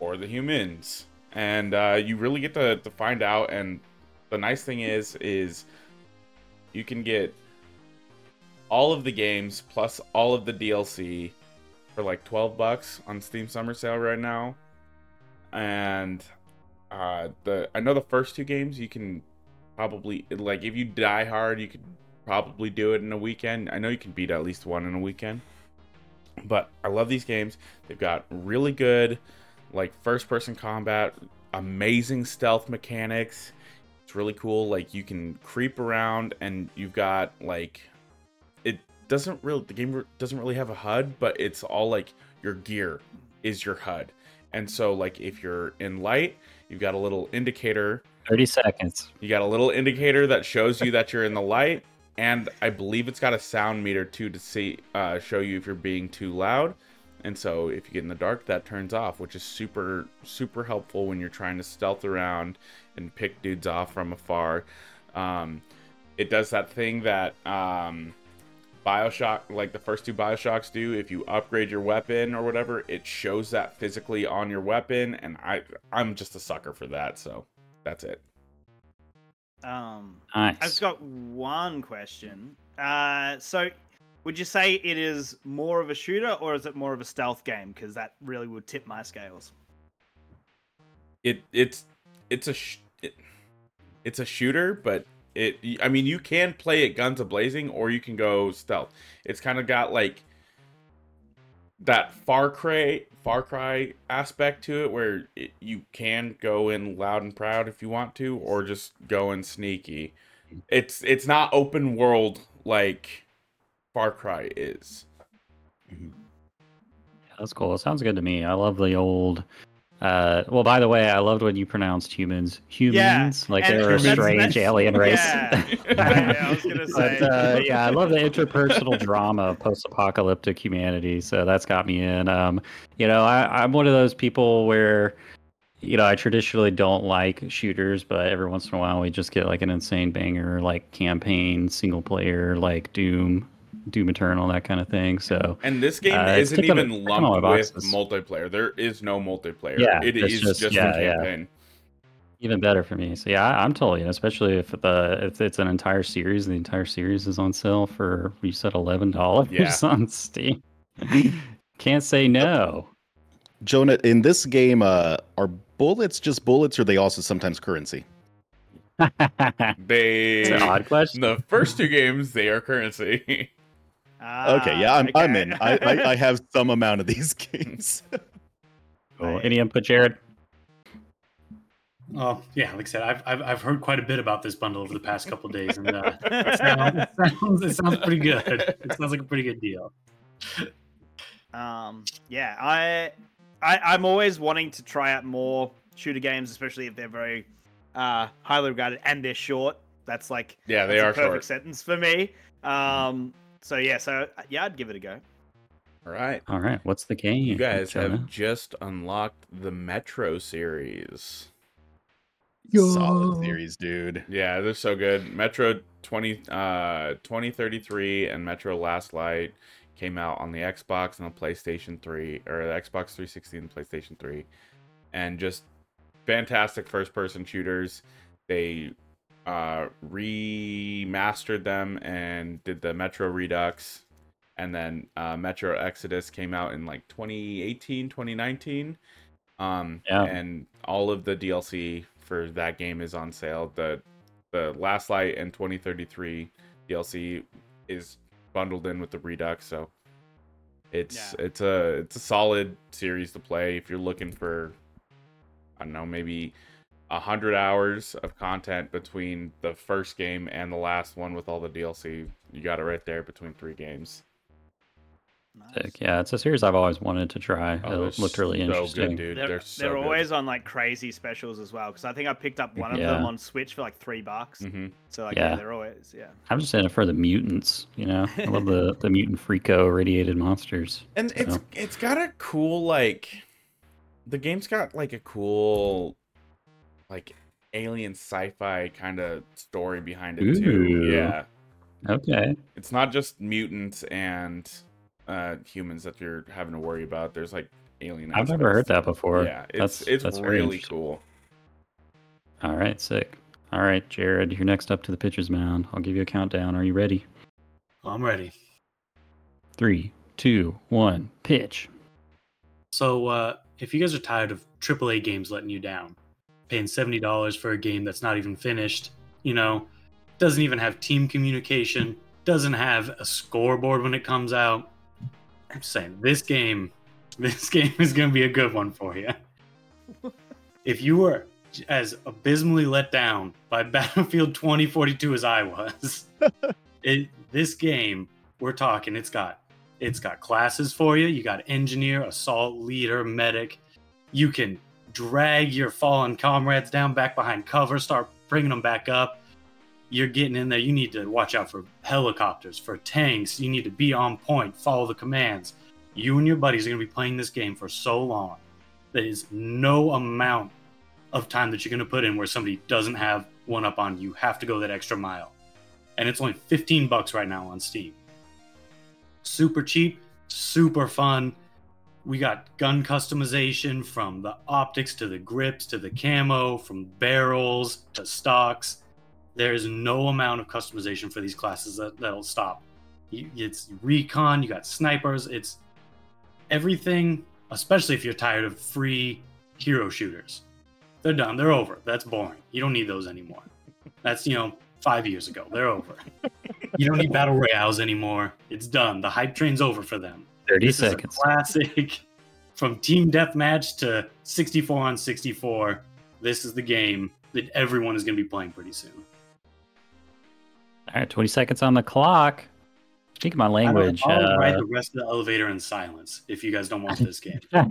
or the humans, and uh, you really get to, to find out. And the nice thing is is you can get all of the games plus all of the DLC for like 12 bucks on Steam Summer Sale right now. And uh the I know the first two games you can probably like if you die hard you could probably do it in a weekend. I know you can beat at least one in a weekend. But I love these games. They've got really good like first person combat, amazing stealth mechanics. It's really cool. Like you can creep around and you've got like it doesn't really the game doesn't really have a HUD, but it's all like your gear is your HUD. And so like if you're in light, you've got a little indicator 30 seconds. you got a little indicator that shows you that you're in the light, and I believe it's got a sound meter too to see uh, show you if you're being too loud. And so if you get in the dark, that turns off, which is super super helpful when you're trying to stealth around and pick dudes off from afar. Um, it does that thing that um, Bioshock, like the first two Bioshocks, do. If you upgrade your weapon or whatever, it shows that physically on your weapon, and I I'm just a sucker for that. So that's it. Um, Nice. I've just got one question. Uh, so, would you say it is more of a shooter or is it more of a stealth game? Because that really would tip my scales. it it's it's a sh- it, it's a shooter but it i mean you can play it guns a blazing or you can go stealth it's kind of got like that far cry far cry aspect to it where it, you can go in loud and proud if you want to or just go in sneaky it's it's not open world like far cry is That's cool. It sounds good to me. I love the old. Uh, well, by the way, I loved when you pronounced humans humans, like and they were a strange that's- alien race. Yeah. Yeah, I was gonna say. But uh, yeah, I love the interpersonal drama of post-apocalyptic humanity. So that's got me in. Um, you know, I, I'm one of those people where, you know, I traditionally don't like shooters, but every once in a while we just get like an insane banger, like campaign, single player, like Doom, Doom Eternal, that kind of thing. So And this game Uh, isn't even ticking all my lumped with multiplayer. There is no multiplayer. Yeah, it's just- just, yeah, for yeah. campaign. even better for me. So yeah, I, I'm totally in, especially if the if it's an entire series, the entire series is on sale for you said eleven dollars Yeah. on Steam. Can't say no. Jonah, in this game, uh, are bullets just bullets, or are they also sometimes currency? They It's an odd question. the first two games they are currency. okay, yeah, Ah, I'm, I'm in. I, I, I have some amount of these games. oh, Any input, Jared? Oh yeah, like I said, I've, I've I've heard quite a bit about this bundle over the past couple days, and uh, it, sounds, it, sounds, it sounds pretty good. It sounds like a pretty good deal. Um, yeah, I, I, I'm always wanting to try out more shooter games, especially if they're very uh, highly regarded and they're short. That's like yeah, they that's are a perfect short. sentence for me. Um, so yeah, so yeah, I'd give it a go. All right. All right, what's the game? You guys Jonah? have just unlocked the Metro series. Solid series, dude. Yeah, they're so good. Metro 20 uh 2033 and Metro Last Light came out on the Xbox and the PlayStation 3 or the Xbox 360 and PlayStation 3. And just fantastic first person shooters. They uh remastered them and did the Metro Redux and then uh, Metro Exodus came out in like 2018, 2019. Um, Yeah. and all of the DLC for that game is on sale. The the Last Light and 2033 DLC is bundled in with the Redux, so it's Yeah. it's a it's a solid series to play if you're looking for I don't know maybe a hundred hours of content between the first game and the last one with all the DLC. You got it right there between three games. Sick. Yeah, it's a series I've always wanted to try. Oh, it looked really so interesting. good, dude. They're, They're, they're, good. always on like crazy specials as well. Because I think I picked up one of them on Switch for like three bucks. Mhm. So like yeah. Yeah. they're always yeah. I'm just in it for the mutants. You know, I love the the mutant freako radiated monsters. And it's it's got a cool like the game's got like a cool like alien sci-fi kind of story behind it too. Yeah. okay. It's not just mutants and uh humans that you're having to worry about. There's like alien I've never heard that before. Yeah, it's that's it's that's really cool. All right, sick. All right, Jared, you're next up to the pitcher's mound. I'll give you a countdown. Are you ready? I'm ready. Three, two, one, pitch. So, uh, if you guys are tired of AAA games letting you down, paying seventy dollars for a game that's not even finished, you know, doesn't even have team communication, doesn't have a scoreboard when it comes out, I'm saying this game, this game is going to be a good one for you. if you were as abysmally let down by Battlefield 2042 as I was, it, this game, we're talking, it's got it's got classes for you. You got engineer, assault leader, medic. You can drag your fallen comrades down back behind cover, start bringing them back up. You're getting in there. You need to watch out for helicopters, for tanks. You need to be on point, follow the commands. You and your buddies are going to be playing this game for so long. There is no amount of time that you're going to put in where somebody doesn't have one up on you. You have to go that extra mile. And it's only 15 bucks right now on Steam super cheap, super fun. We got gun customization from the optics to the grips to the camo, from barrels to stocks. There's no amount of customization for these classes that, that'll stop. It's recon, you got snipers, it's everything, especially if you're tired of free hero shooters. They're done, they're over. That's boring. You don't need those anymore. That's, you know, five years ago. They're over. You don't need battle royales anymore. It's done. The hype train's over for them. 30 This seconds. is a classic. From team deathmatch to 64 on 64, this is the game that everyone is going to be playing pretty soon. All right, 20 seconds on the clock. Speaking my language. I'll uh, ride the rest of the elevator in silence if you guys don't watch this game. uh,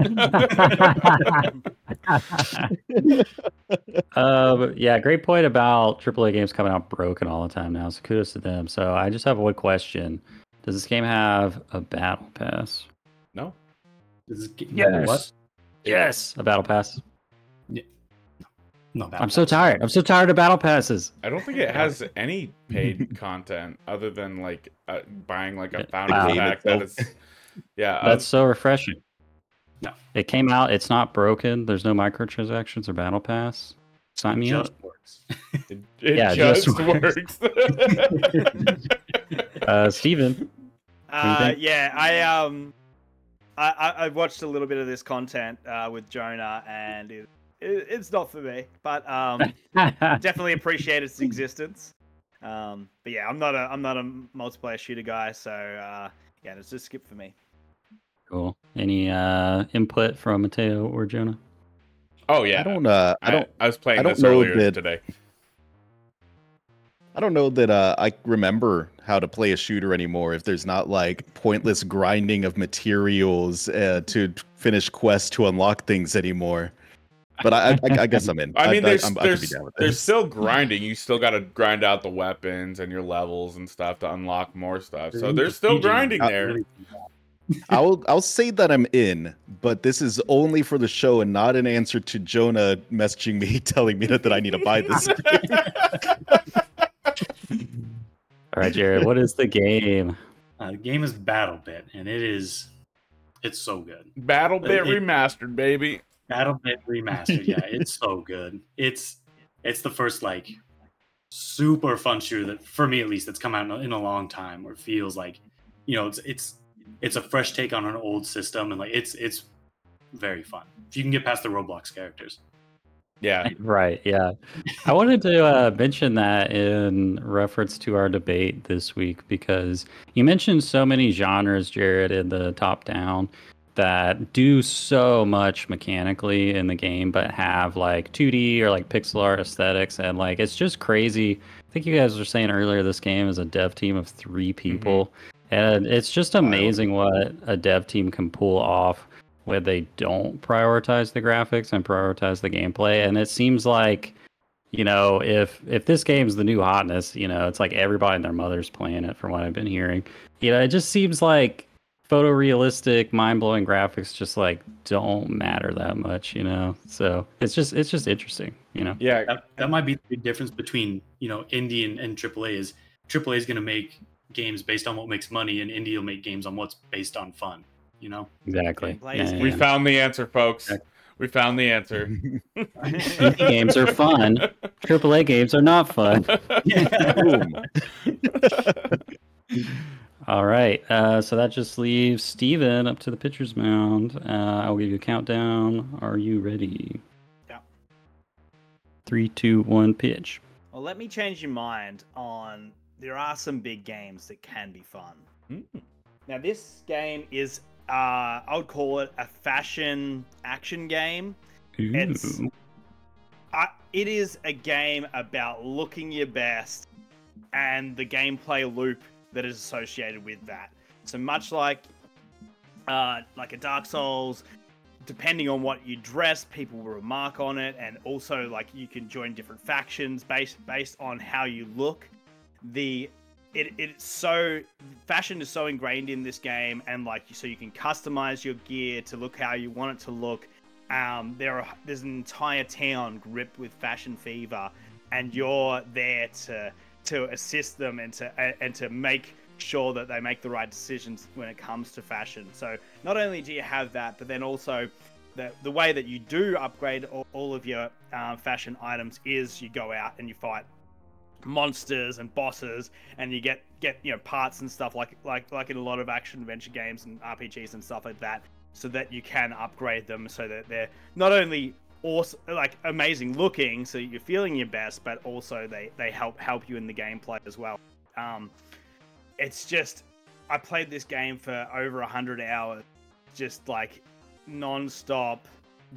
yeah, great point about AAA games coming out broken all the time now. So kudos to them. So I just have one question: Does this game have a battle pass? No. This is, What? Yes, a battle pass. No, I'm so tired. I'm so tired of battle passes. I don't think it has any paid content other than like uh, buying like a Wow. founder Game pack that itself. is yeah, uh, That's so refreshing. No. It came out. It's not broken. There's no microtransactions or battle pass. Sign me just up. works. it, it Yeah, it just, just works. Uh, Steven. Do you Uh, yeah, I um, I, I have watched a little bit of this content uh, with Jonah, and it, it, it's not for me, but um, definitely appreciate its existence. Um, but yeah, I'm not a I'm not a multiplayer shooter guy, so uh, yeah, it's just skip for me. cool. Any uh, input from Mateo or Jonah? oh yeah, I don't. Uh, I don't. I, was playing I don't this know earlier that- today. I don't know that uh, I remember how to play a shooter anymore if there's not like pointless grinding of materials uh, to finish quests to unlock things anymore. But I, I, I guess I'm in. I mean, there's I there's, down there's still grinding. You still got to grind out the weapons and your levels and stuff to unlock more stuff. So there's still grinding there. I'll I'll say that I'm in, but this is only for the show and not an answer to Jonah messaging me telling me that, that I need to buy this. All right, Jared. what is the game? Uh, the game is BattleBit, and it is it's so good. BattleBit It- remastered, baby. BattleBit remastered, yeah, it's so good. It's it's the first like super fun shooter that, for me at least, that's come out in a, in a long time, where it feels like you know, it's it's it's a fresh take on an old system, and like it's it's very fun if you can get past the Roblox characters. Yeah. Right. Yeah. I wanted to uh, mention that in reference to our debate this week because you mentioned so many genres, Jared, in the top down that do so much mechanically in the game, but have like 2D or like pixel art aesthetics. And like, it's just crazy. I think you guys were saying earlier this game is a dev team of three people. And it's just amazing what a dev team can pull off where they don't prioritize the graphics and prioritize the gameplay. And it seems like, you know, if if this game's the new hotness, you know, it's like everybody and their mother's playing it from what I've been hearing. You know, it just seems like photorealistic, mind blowing graphics just like don't matter that much, you know. So it's just it's just interesting, you know. Yeah. That, that might be the big difference between you know indie and, and AAA is AAA is going to make games based on what makes money, and indie will make games on what's based on fun. You know, Exactly. Yeah, We yeah. found the answer, folks. Okay. We found the answer. Games are fun. AAA games are not fun. All right. Uh, so that just leaves Steven up to the pitcher's mound. Uh, I'll give you a countdown. Are you ready? Yeah. Three, two, one, pitch. Well, let me change your mind on there are some big games that can be fun. Mm. Now, this game is, uh, I would call it a fashion action game. It's- Ooh. I, it is a game about looking your best and the gameplay loop that is associated with that. So much like uh, like a Dark Souls, depending on what you dress, people will remark on it, and also like you can join different factions based based on how you look. The it, it's so fashion is so ingrained in this game, and like so you can customize your gear to look how you want it to look. Um, there are there's an entire town gripped with fashion fever, and you're there to to assist them and to and to make sure that they make the right decisions when it comes to fashion. So not only do you have that, but then also the the way that you do upgrade all, all of your uh, fashion items is you go out and you fight monsters and bosses and you get get you know parts and stuff like like like in a lot of action adventure games and RPGs and stuff like that so that you can upgrade them so that they're not only awesome like amazing looking so you're feeling your best but also they they help help you in the gameplay as well um it's just i played this game for over 100 hours just like non-stop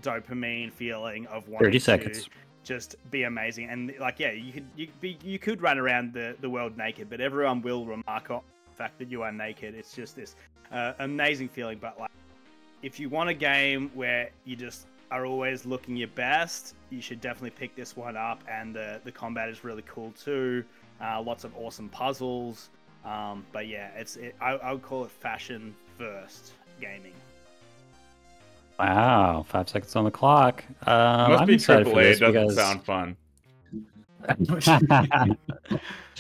dopamine feeling of wanting 30 to seconds. Just be amazing. And like yeah you could you be you could run around the the world naked but everyone will remark on the fact that you are naked. It's just this uh, amazing feeling. But like if you want a game where you just are always looking your best you should definitely pick this one up. And the the combat is really cool too. Uh, lots of awesome puzzles. Um, but yeah it's it, I, I would call it fashion first gaming Wow. Five seconds on the clock. Um, Must I'm be excited for AAA. It this doesn't because- sound fun.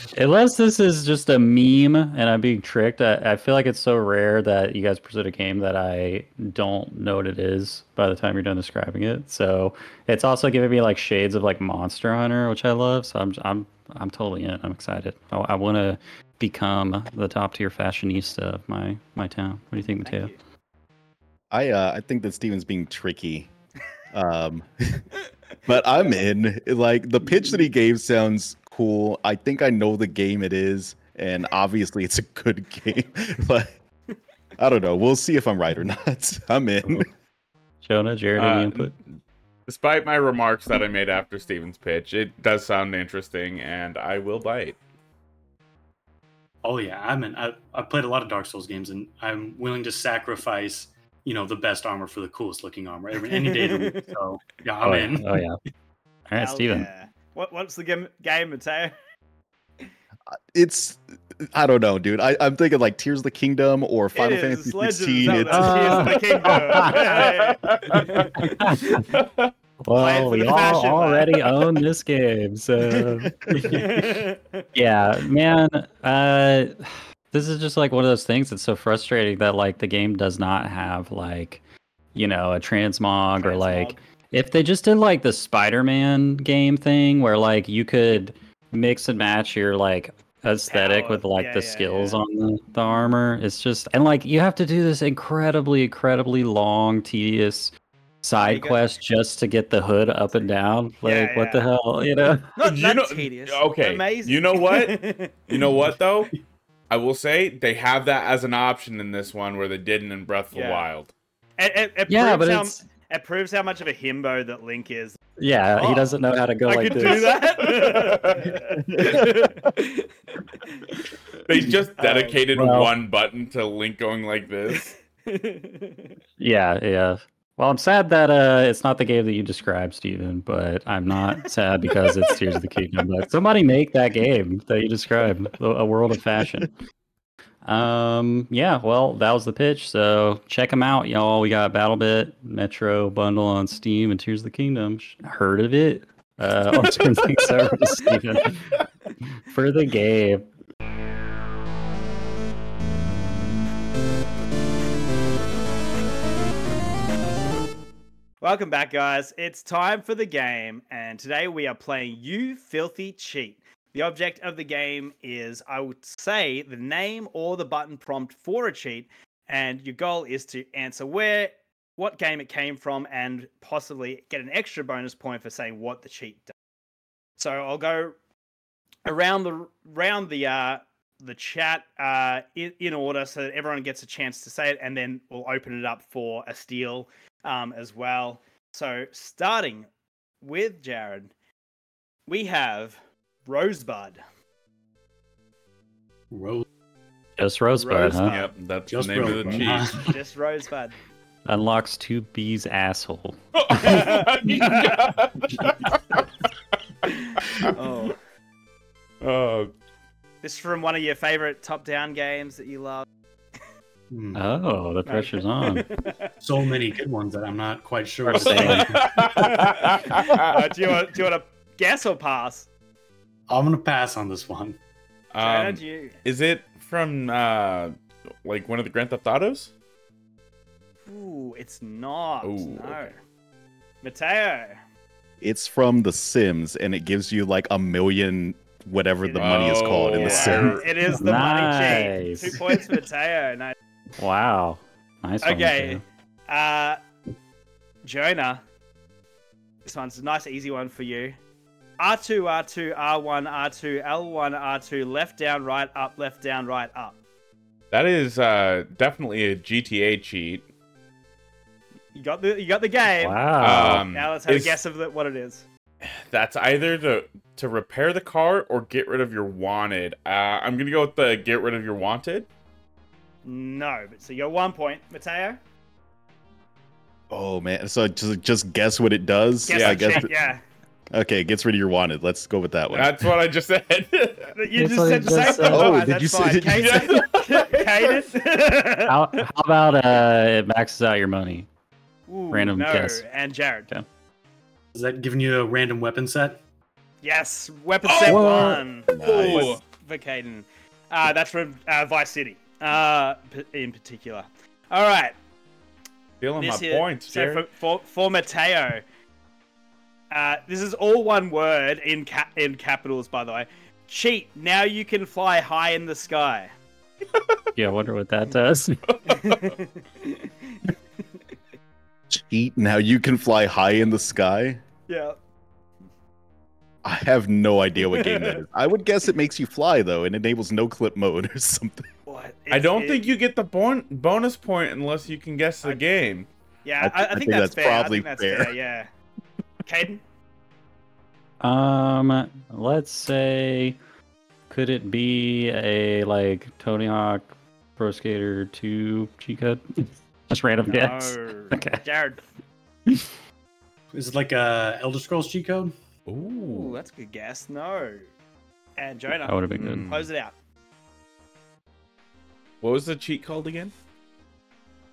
Unless this is just a meme and I'm being tricked, I, I feel like it's so rare that you guys present a game that I don't know what it is by the time you're done describing it. So it's also giving me like shades of like Monster Hunter, which I love. So I'm I'm I'm totally in. I'm excited. I, I want to become the top tier fashionista of my my town. What do you think, Mateo? Thank you. I uh, I think that Steven's being tricky. Um, but I'm in. Like the pitch that he gave sounds cool. I think I know the game it is, and obviously it's a good game. but I don't know. We'll see if I'm right or not. I'm in. Jonah, Jared, any Uh, input? Despite my remarks that I made after Steven's pitch, it does sound interesting, and I will bite. Oh yeah, I'm in. I I played a lot of Dark Souls games, and I'm willing to sacrifice, you know, the best armor for the coolest looking armor every any day of the week. So yeah, I'm oh, in. Oh yeah. All right, Hell Steven. yeah. What what's the game, game Mateo? It's I don't know, dude. I, I'm thinking like Tears of the Kingdom or Final it Fantasy is Legend 16. It's, Zelda Tears of the Kingdom. Well, we all fashion, man. already own this game, so yeah, man. Uh, this is just like one of those things that's so frustrating that like the game does not have like, you know, a transmog or like if they just did like the Spider-Man game thing where like you could mix and match your like aesthetic Power. with like Yeah, the yeah, skills yeah. on the, the armor. It's just and like you have to do this incredibly, incredibly long, tedious side go- quest just to get the hood up and down. Like Yeah, what the hell, you know? Not, You know- tedious. okay, Amazing. you know what? You know what though? I will say they have that as an option in this one where they didn't in Breath of the Wild. It, it, it Yeah, proves but how, it proves how much of a himbo that Link is. yeah, Oh, he doesn't know how to go I like could this. do that. They just Uh, dedicated well- one button to Link going like this. Yeah, yeah. Well, I'm sad that uh, it's not the game that you described, Steven, but I'm not sad because it's Tears of the Kingdom. But somebody make that game that you described, a world of fashion. Um, yeah, well, that was the pitch. So check them out, y'all. We got BattleBit Metro bundle on Steam and Tears of the Kingdom. Heard of it? Uh, on Steven, for the game. Welcome back, guys. It's time for the game, and today we are playing You Filthy Cheat. The object of the game is, I would say, the name or the button prompt for a cheat, and your goal is to answer where, what game it came from, and possibly get an extra bonus point for saying what the cheat does. So I'll go around the round the uh, the chat uh, in, in order so that everyone gets a chance to say it, and then we'll open it up for a steal um, as well. So starting with Jared, we have Rosebud. Rose. Just Rosebud, Rosebud. huh? Yep, that's Just the name of the Rosebud, cheat. huh? Just Rosebud. Unlocks two bees asshole. oh, oh, this is from one of your favorite top-down games that you love. Hmm. Oh, the pressure's on. so many good ones that I'm not quite sure. Or what to say. Uh, do you want do you want to guess or pass? I'm gonna pass on this one. Um, you. is it from uh, like one of the Grand Theft Autos? Ooh, it's not. Ooh, no. okay. Mateo. It's from The Sims, and it gives you like a million whatever the money is called in Oh, The yeah. Sims. It is the money cheat. Nice. Two points for Mateo. Nice. Wow. Nice. Okay. Mateo. Uh, Jonah. This one's a nice, easy one for you. R2, R2, R1, R2, L1, R2, left, down, right, up, left, down, right, up. That is uh, definitely a GTA cheat. You got the you got the game. Wow. Um, Now let's have is- a guess of the, what it is. That's either to to repair the car or get rid of your wanted. Uh, I'm gonna go with the get rid of your wanted. No, but so you got one point, Mateo. Oh man! So just just guess what it does. Guess Yeah, I guess. cheat, yeah. Okay, gets rid of your wanted. Let's go with that one. That's what I just said. You That's just said he the just same thing. Oh, did you say- fine. did you Caden? Caden? how, how about uh, it maxes out your money? Ooh, Random no. guess. And Jared. Is that giving you a random weapon set? Yes, weapon Oh! set What? one. Nice. was for Caden. Uh, that's from uh, Vice City, uh, in particular. All right. Stealing my This here- points, so for, for, for Mateo, uh, this is all one word in cap- in capitals, by the way. Cheat. Now you can fly high in the sky. Yeah, I wonder what that does. Cheat. Now you can fly high in the sky. yeah. I have no idea what game that is. I would guess it makes you fly though, and enables no clip mode or something. What? I don't it- think you get the bon- bonus point unless you can guess the I- game. Yeah, I I, I, th- I think, think that's, that's fair. probably I think that's fair. fair. Yeah. Caden. um, let's say, could it be a like Tony Hawk Pro Skater 2 cheat code? Just random guess. Okay. Jared. Is it like a Elder Scrolls cheat code? Ooh, Ooh. that's a good guess. No. And Jonah. That would have been good. Close it out. What was the cheat called again?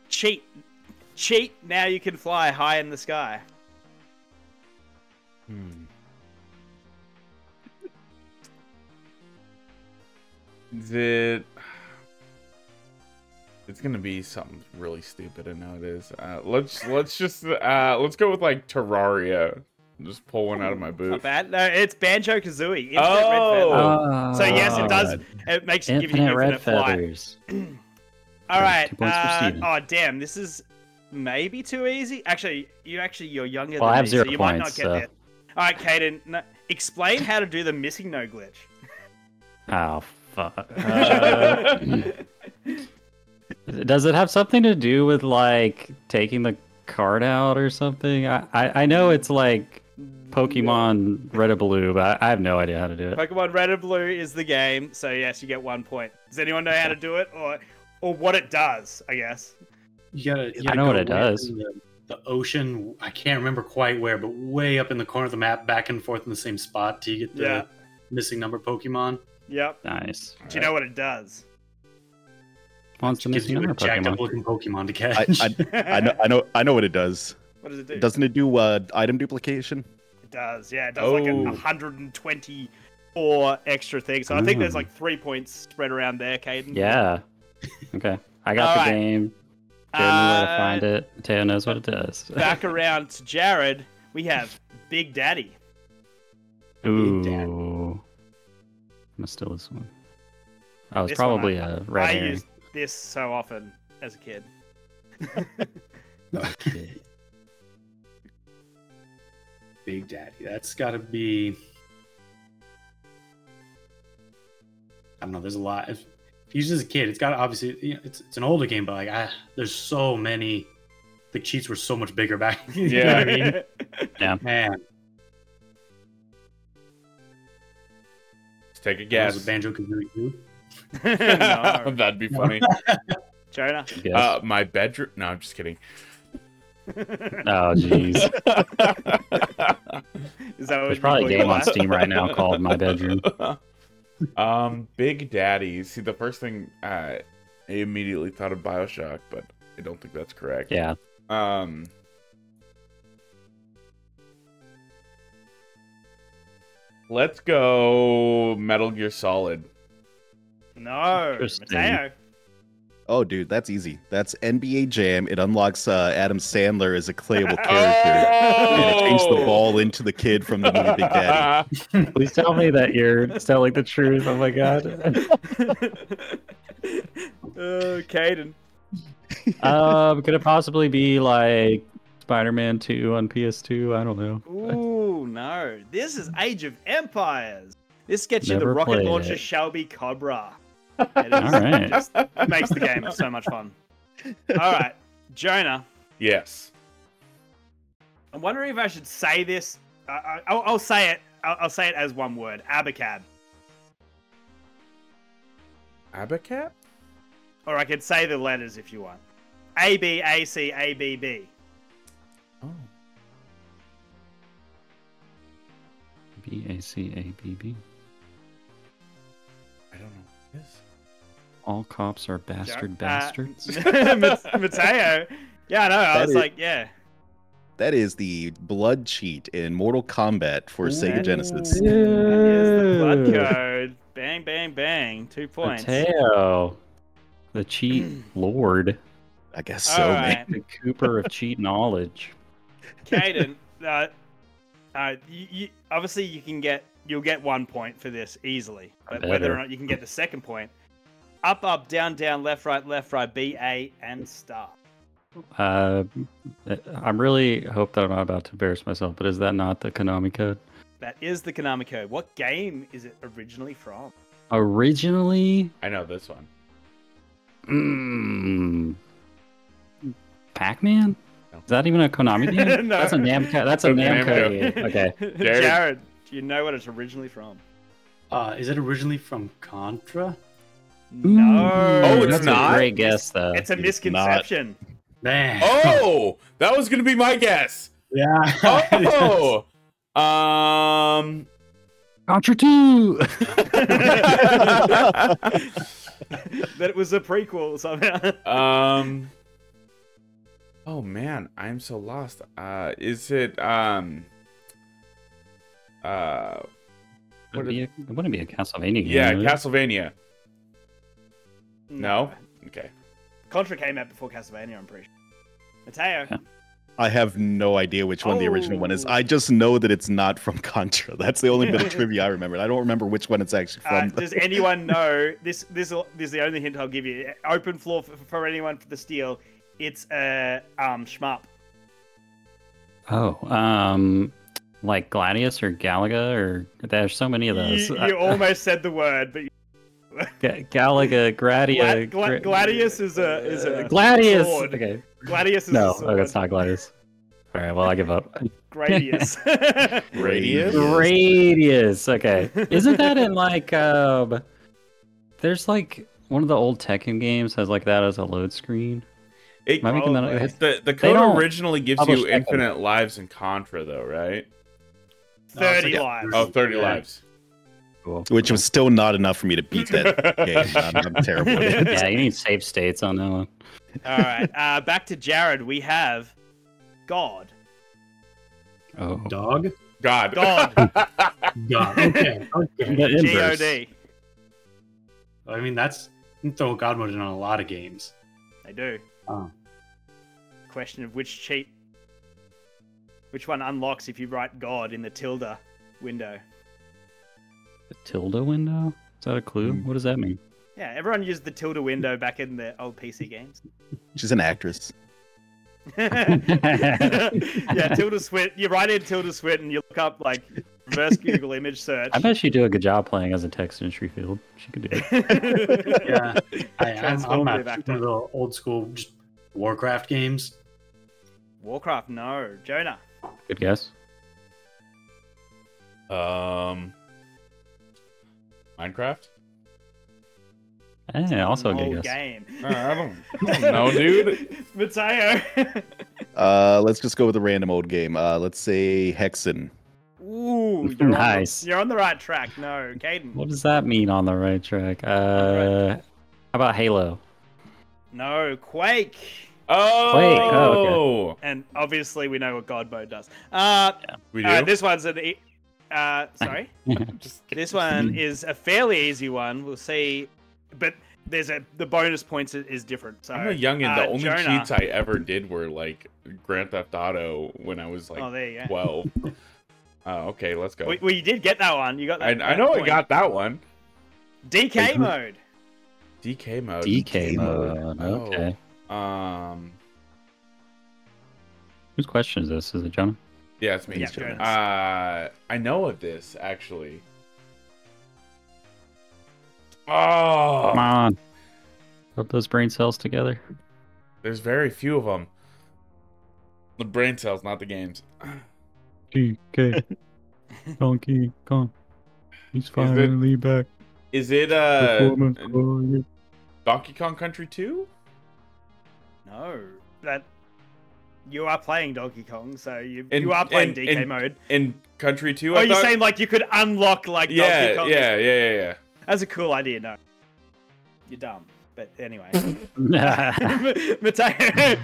Cheat. Cheat. Now you can fly high in the sky. Hmm. It? It's gonna be something really stupid. I know it is. Uh, let's let's just uh, let's go with like Terraria. Just pull one out of my boot. Not boot. bad. No, it's Banjo Kazooie. Oh. So yes, it does. God. It makes you give you Infinite infinite red flight. feathers. All right. Two points for Uh, oh damn, this is maybe too easy. Actually, you actually you're younger Well, than I have me, zero so you might not get so- there. All right, Caden, no, explain how to do the MissingNo glitch. Oh fuck. Uh, does it have something to do with like taking the card out or something? I I, I know it's like Pokemon Red or Blue, but I, I have no idea how to do it. Pokemon Red and Blue is the game, so yes, you get one point. Does anyone know how to do it, or or what it does? I guess. You gotta. You gotta know what it does. The, the ocean. I can't remember quite where, but way up in the corner of the map, back and forth in the same spot till you get the Yeah. missing number Pokemon. Yep. Nice. Do you know what it does? Wants the Gives missing you a number jacked up Pokemon. looking Pokemon to I, catch. I, I know I know I know what it does. What does it do? Doesn't it do uh, item duplication? It does. Yeah, it does like a Oh. 124 extra things. So I think there's Oh. like three points spread around there, Caden. Yeah. Okay. I got the Alright. game. Jared knew where to find it. Teo knows what it does. Back around to Jared, we have Big Daddy. Ooh. Must steal this one. Oh, it's This one probably I- a red I herring. used this so often as a kid. Big Daddy. That's got to be. I don't know. There's a lot. If, if he's just a kid, it's got to obviously. You know, it's it's an older game, but like, ah, there's so many. The cheats were so much bigger back. you know what I mean? Yeah, man, Let's take a guess. guess. Banjo Kazooie too. no. That'd be funny. Jonah. Yes. Uh, my bedroom. No, I'm just kidding. oh, jeez. Is that what There's probably a game on? Steam right now called My Bedroom. um, Big Daddy. See, the first thing uh, I immediately thought of Bioshock, but I don't think that's correct. Yeah. Um. Let's go Metal Gear Solid. No, Interesting. Mateo. Oh, dude, that's easy. That's NBA Jam. It unlocks uh, Adam Sandler as a playable character, and it changed the Oh! ball into the kid from the movie Big Daddy. Please tell me that you're telling the truth. Oh my god. uh, Caden. um, could it possibly be like Spider-Man 2 on PS2? I don't know. Ooh, no. This is Age of Empires. This gets you the rocket launcher it. Shelby Cobra. It is, All right. just makes the game so much fun. All right, Jonah. Yes. I'm wondering if I should say this. Uh, I- I'll, I'll say it. I'll, I'll say it as one word. Abacab. Abacat? Or I could say the letters if you want. A B A C A B B. Oh. B A C A B B. I don't know. Yes. All cops are bastard bastards. Uh, Mateo. Yeah, I know. I That was is- like, yeah. That is the blood cheat in Mortal Kombat for Sega Genesis. That is the blood code. Bang, bang, bang. Two points. Mateo, the cheat lord, I guess so, All man. right. the Cooper of cheat knowledge. Caden, uh, uh, you, you, obviously you can get you'll get one point for this easily, but whether or not you can get the second point, up, up, down, down, left, right, left, right, B, A, and star. Uh, I'm really hope that I'm not about to embarrass myself, but is that not the Konami code? That is the Konami code. What game is it originally from? Originally, I know this one. mm, Pac-Man. No. Is that even a Konami game? No. That's a Namco. That's a Namco. Namco. game. Okay. Jared. Jared, do you know what it's originally from? Uh, is it originally from Contra? No. Oh, it's that's not? a great guess, though. It's a It's misconception. Man. Oh, that was gonna be my guess. yeah. Oh, um, Contra Two. that it was a prequel somehow. um. Oh man, I'm so lost. Uh, is it um? Uh, Would it, be a, it wouldn't be a Castlevania game. yeah, would it? Castlevania. No. Okay. Contra came out before Castlevania, I'm pretty sure. Mateo. Yeah. I have no idea which one the original one is. Oh. I just know that it's not from Contra. That's the only bit of trivia I remember. I don't remember which one it's actually Uh, from. does anyone know this? This this is the only hint I'll give you. Open floor for, for anyone for the steal. It's a um shmup. Oh, um, like Gradius or Galaga or there's so many of those. You, Uh, you almost said the word, but Ga- Galaga, Gradia, Glad, uh, Gla- Gladius is a uh, is a uh, Gladius. sword. Okay, Gladius is no, a sword. okay, it's not Gladius. All right, well I give up. Gradius. Radius? Radius. Okay, isn't that in like um? There's like one of the old Tekken games has like that as a load screen. It, Am I making that? Probably. Oh, it's- the the code originally gives publish you Tekken. infinite lives in Contra, though, right? No, Thirty oh, like lives. Oh, 30 Yeah. lives. Cool. which was still not enough for me to beat that game. I'm, I'm terrible. Yeah, you need save states on that one. All right. Uh, back to Jared. We have God. Oh, Dog? God. God. God. Okay. Okay. The G O inverse. D. I mean, that's you throw God mode in on a lot of games. They do. Oh. Question of which cheat, which one unlocks if you write God in the tilde window. The tilde window. Is that a clue? Mm. What does that mean? Yeah, everyone used the tilde window back in the old PC games. She's an actress. yeah, tilde swit. You write in tilde swit and you look up like reverse Google image search. I bet she'd do a good job playing as a text entry field. She could do it. Yeah. I, I'm, I'm Transformative at actor. one of the old school just Warcraft games. Warcraft, no. Jonah. Good guess. Um, Minecraft? Eh, also a good guess. game. Uh, I don't, I don't know, dude. Mateo. Uh, let's just go with a random old game. Uh, let's say Hexen. Ooh, you're Nice. On the, you're on the right track. No, Caden. What does that mean on the right track? Uh, how about Halo? No, Quake. Oh, Wait, oh, And obviously, we know what God mode does. Uh, we do. uh, this one's an. E- uh, sorry. Just This one is a fairly easy one. We'll see, but there's a the bonus points is, is different. So I'm a youngin. The uh, only Jonah- cheats I ever did were like Grand Theft Auto when I was like oh, there you go. 12. Oh, okay, let's go. Well, well, you did get that one. You got that. I that know I got that one. DK who- mode. DK mode. DK mode. Oh. Okay. Um, Whose question is this? Is it Jonah? Yeah, it's me. Yeah, Jonas. Uh, I know of this actually. Oh, Come on. Rub those brain cells together. there's very few of them. The brain cells, not the games. DK. Donkey Kong. He's finally back. Is it uh. Donkey Kong Country 2? No, that you are playing Donkey Kong, so you And- you are playing and- DK and- mode. In Country 2? Oh, I you're thought? saying like you could unlock like yeah, Donkey Kong? yeah, yeah, yeah, yeah. That's a cool idea. No, you're dumb. But anyway, Mateo.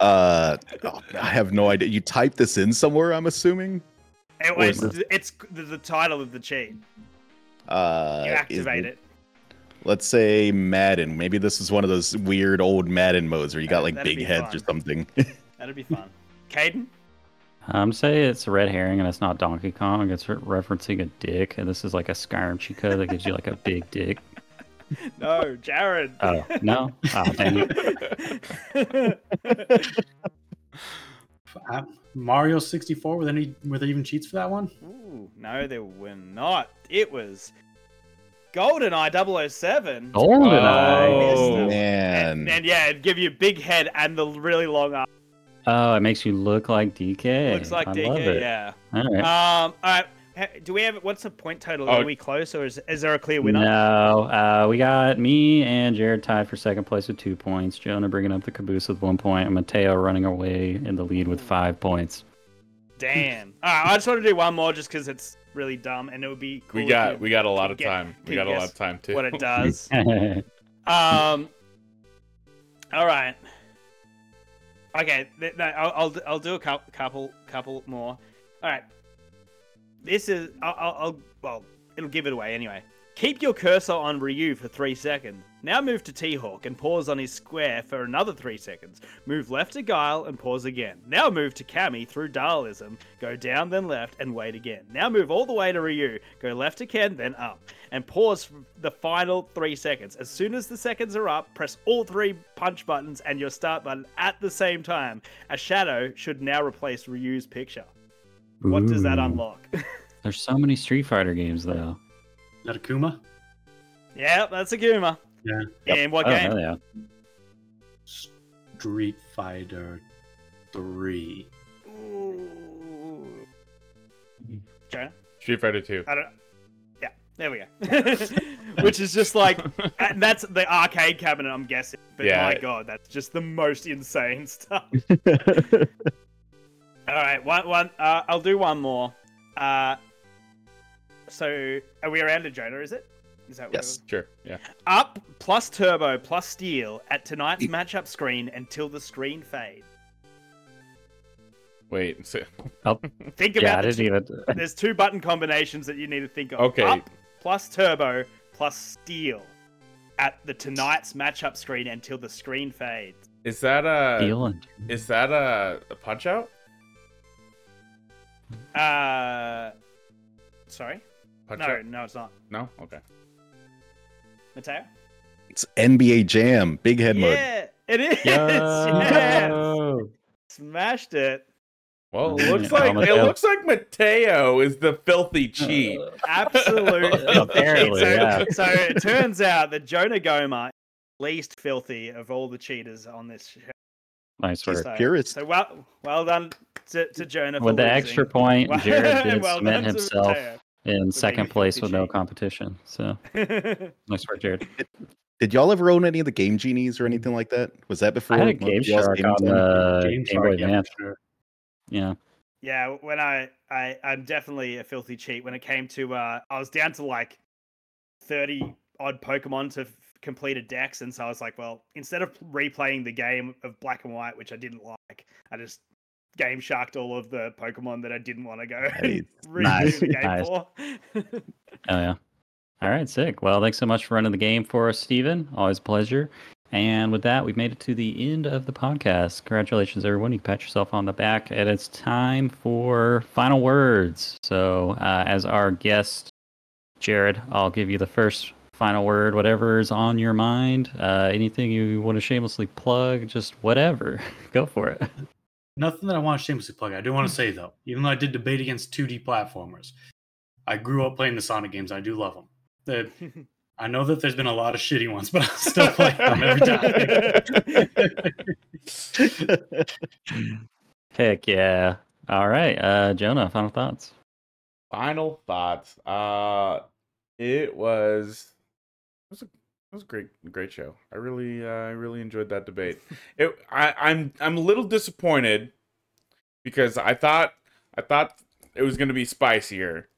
Uh, oh, I have no idea. You typed this in somewhere, I'm assuming. Anyway, is it's, it's the, the title of the cheat. Uh, You is activate it. Let's say Madden. Maybe this is one of those weird old Madden modes where you got like that'd big heads fun. or something. That'd be fun. Caden? I'm say it's a red herring and it's not Donkey Kong. It's re- referencing a dick, and this is like a Skyrim cheat code that gives you like a big dick. No, Jared. Oh no! Oh dang it! Uh, Mario 64 with any were there even cheats for that one? Ooh, no, there were not. It was GoldenEye 007. GoldenEye. Oh. Man, And, and yeah, it'd give you a big head and the really long arm. Oh, it makes you look like DK. Looks like I DK, love it. yeah. All right. Um, all right. Do we have what's the point total? Oh. Are we close, or is, is there a clear winner? No, uh, we got me and Jared tied for second place with two points. Jonah bringing up the caboose with one point, and Mateo running away in the lead with five points. Damn. All right, I just want to do one more just because it's really dumb, and it would be cool. We got you- we got a lot of get- time. We got a lot of time too. what it does. Um. All right. Okay. th- No, I'll, I'll I'll do a couple couple couple more. All right. This is I'll, I'll, I'll well it'll give it away anyway. Keep your cursor on Ryu for 3 seconds. Now move to T-Hawk and pause on his square for another 3 seconds. Move left to Guile and pause again. Now move to Cammy through Dhalsim, go down then left and wait again. Now move all the way to Ryu, go left to Ken then up, and pause for the final 3 seconds. As soon as the seconds are up, press all three punch buttons and your start button at the same time. A shadow should now replace Ryu's picture. What does that unlock? There's so many Street Fighter games though. Is that Kuma? yeah, that's Akuma. Yeah. In what Oh, game? yeah. Street Fighter 3. Ooh. Jonah? Street Fighter 2. I don't. Know. Yeah, there we go. Which is just like, and that's the arcade cabinet, I'm guessing. But Yeah. my god, that's just the most insane stuff. All right, one, one. Uh, I'll do one more. Uh, so are we around a Jonah? Is it? Is that what Yes. Sure. Yeah. Up plus turbo plus steal at tonight's matchup screen until the screen fades. Wait. So, Think yeah, I about the didn't two- even. There's two button combinations that you need to think of. Okay. Up plus turbo plus steal at the tonight's matchup screen until the screen fades. is that a Feeling. is that a, a punch out? Uh, sorry. Punch No, out? no, it's not. No. Okay. Mateo. It's NBA Jam, big head mode. yeah, it is. yes. Smashed it. Well, it looks like it looks like Mateo is the filthy cheat. Absolutely. Apparently, so, yeah. so it turns out that Jonah Goma is least filthy of all the cheaters on this show. Nice work. So, Purist. so well, well done to, to Jonah. for With the losing. extra point, Well- Jared did well cement done himself Mateo. In second place filthy with no competition. So nice work, Jared. Did y'all ever own any of the Game Genies or anything like that? Was that before? I had a Game Shark on time? the Game Game Boy Shark, yeah, Advance. sure. Yeah. Yeah, when I, I I'm definitely a filthy cheat when it came to uh I was down to like 30 odd Pokemon to f- complete a dex and so I was like, well, instead of replaying the game of black and white, which I didn't like, I just game sharked all of the Pokemon that I didn't want to go and Nice. redo the game nice. for. Oh yeah. All right, sick. Well, thanks so much for running the game for us, Steven. Always a pleasure. And with that, we've made it to the end of the podcast. Congratulations, everyone. You pat yourself on the back. And it's time for final words. So, uh, as our guest, Jared, I'll give you the first final word, whatever is on your mind. Uh, anything you want to shamelessly plug, just whatever. Go for it. Nothing that I want to shamelessly plug. I do want to say though, even though I did debate against 2D platformers, I grew up playing the Sonic games. I do love them. The, I know that there's been a lot of shitty ones, but I'll still play them every time. Heck yeah. All right. Uh, Jonah, final thoughts. Final thoughts. Uh, it was it was a it was a great great show. I really uh, I really enjoyed that debate. It I I'm I'm a little disappointed because I thought I thought it was going to be spicier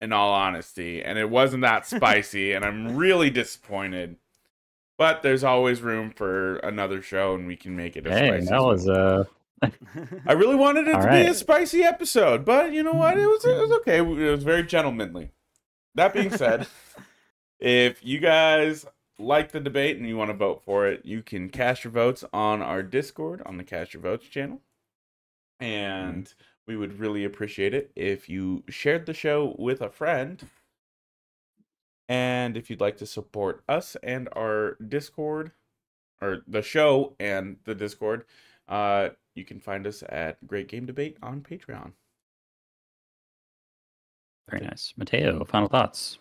in all honesty and it wasn't that spicy and I'm really disappointed. But there's always room for another show and we can make it a Hey, spicy that was uh I really wanted it All to be a spicy episode, but you know what? It was it was okay. It was very gentlemanly. That being said, if you guys like the debate and you want to vote for it, you can cast your votes on our Discord on the Cast Your Votes channel. And we would really appreciate it if you shared the show with a friend. And if you'd like to support us and our Discord, or the show and the Discord, uh, you can find us at Great Game Debate on Patreon. very nice. Mateo, final thoughts.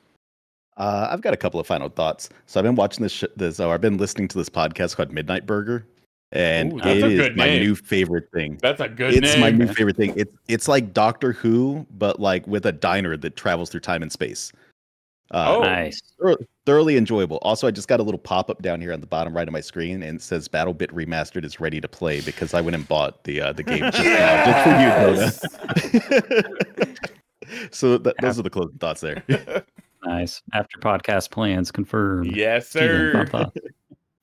Uh, I've got a couple of final thoughts. So I've been watching this. Sh- this or I've been listening to this podcast called Midnight Burger, and Ooh, that's it a is good my name. new favorite thing. That's a good it's name. my new favorite thing. It's it's like Doctor Who, but like with a diner that travels through time and space. Uh, Oh. Nice. thoroughly enjoyable. Also, I just got a little pop up down here on the bottom right of my screen, and it says BattleBit Remastered is ready to play because I went and bought the uh, the game just now, just for you, Jonah. so th- those are the closing thoughts there. Nice. After podcast plans confirmed. yes, sir.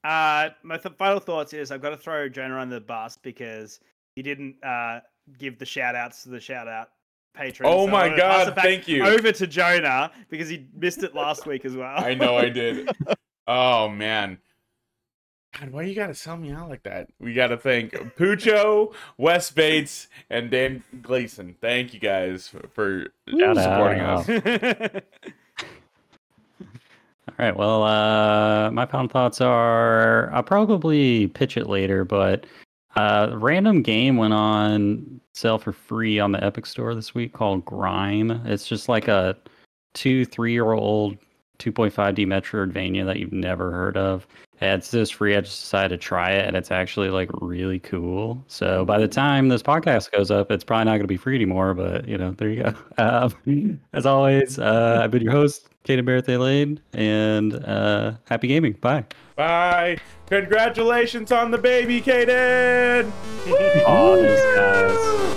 Uh, my th- final thoughts is I've got to throw Jonah under the bus because he didn't uh, give the shout outs to the shout out patron. Oh so my I'm gonna pass God, thank you. Over to Jonah because he missed it last week as well. I know I did. Oh man. God, why you gotta sell me out like that? We gotta thank Pucho, Wes Bates, and Dan Gleason. Thank you guys for, for supporting us. All right. Well, uh, my final thoughts are I'll probably pitch it later, but uh, random game went on sale for free on the Epic Store this week called Grime. It's just like a two, three year old 2.5D Metroidvania that you've never heard of. It's just free. I just decided to try it, and it's actually like really cool. So by the time this podcast goes up, it's probably not going to be free anymore. But you know, there you go. Um, as always, uh, I've been your host, Kaden Barrett Lane, and uh, happy gaming. Bye. Bye. Congratulations on the baby, Kaden. Oh, these guys.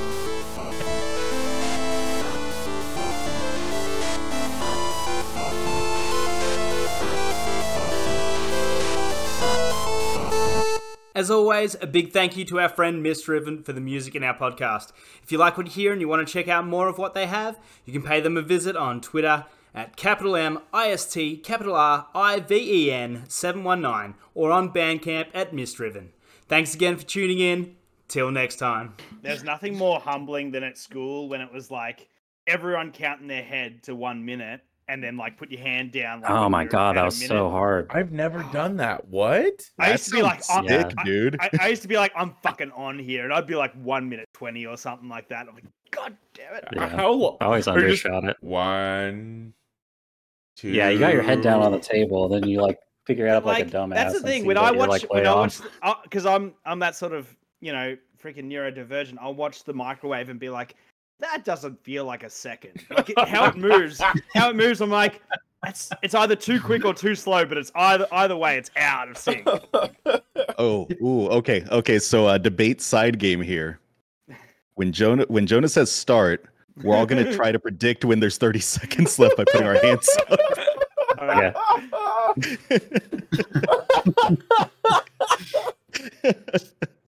As always, a big thank you to our friend Miss Riven for the music in our podcast. If you like what you hear and you want to check out more of what they have, you can pay them a visit on Twitter at capital M I S T capital R I V E N 719 or on Bandcamp at Miss Riven. Thanks again for tuning in. Till next time. There's nothing more humbling than at school when it was like everyone counting their head to one minute and then like put your hand down. Like, Oh my god, that was so hard. I've never done that. What? I used to be like, sounds sick, I- dude. I, I used to be like, I'm fucking on here, and I'd be like one minute twenty or something like that. I'm like, God damn it! Yeah. How long? I always Or just- undershot it. One, two. Yeah, you got your head down on the table, then you like figure it out like, Like, a dumbass. that's the thing. When I watch, like, way when I watch, because I'm I'm that sort of you know freaking neurodivergent. I'll watch the microwave and be like, that doesn't feel like a second. Like it, how it moves, how it moves. I'm like, it's it's either too quick or too slow, but it's either either way, it's out of sync. Oh, ooh, okay, okay. So, uh, debate side game here. When Jonah when Jonah says start, we're all gonna try to predict when there's 30 seconds left by putting our hands up. All right. Yeah.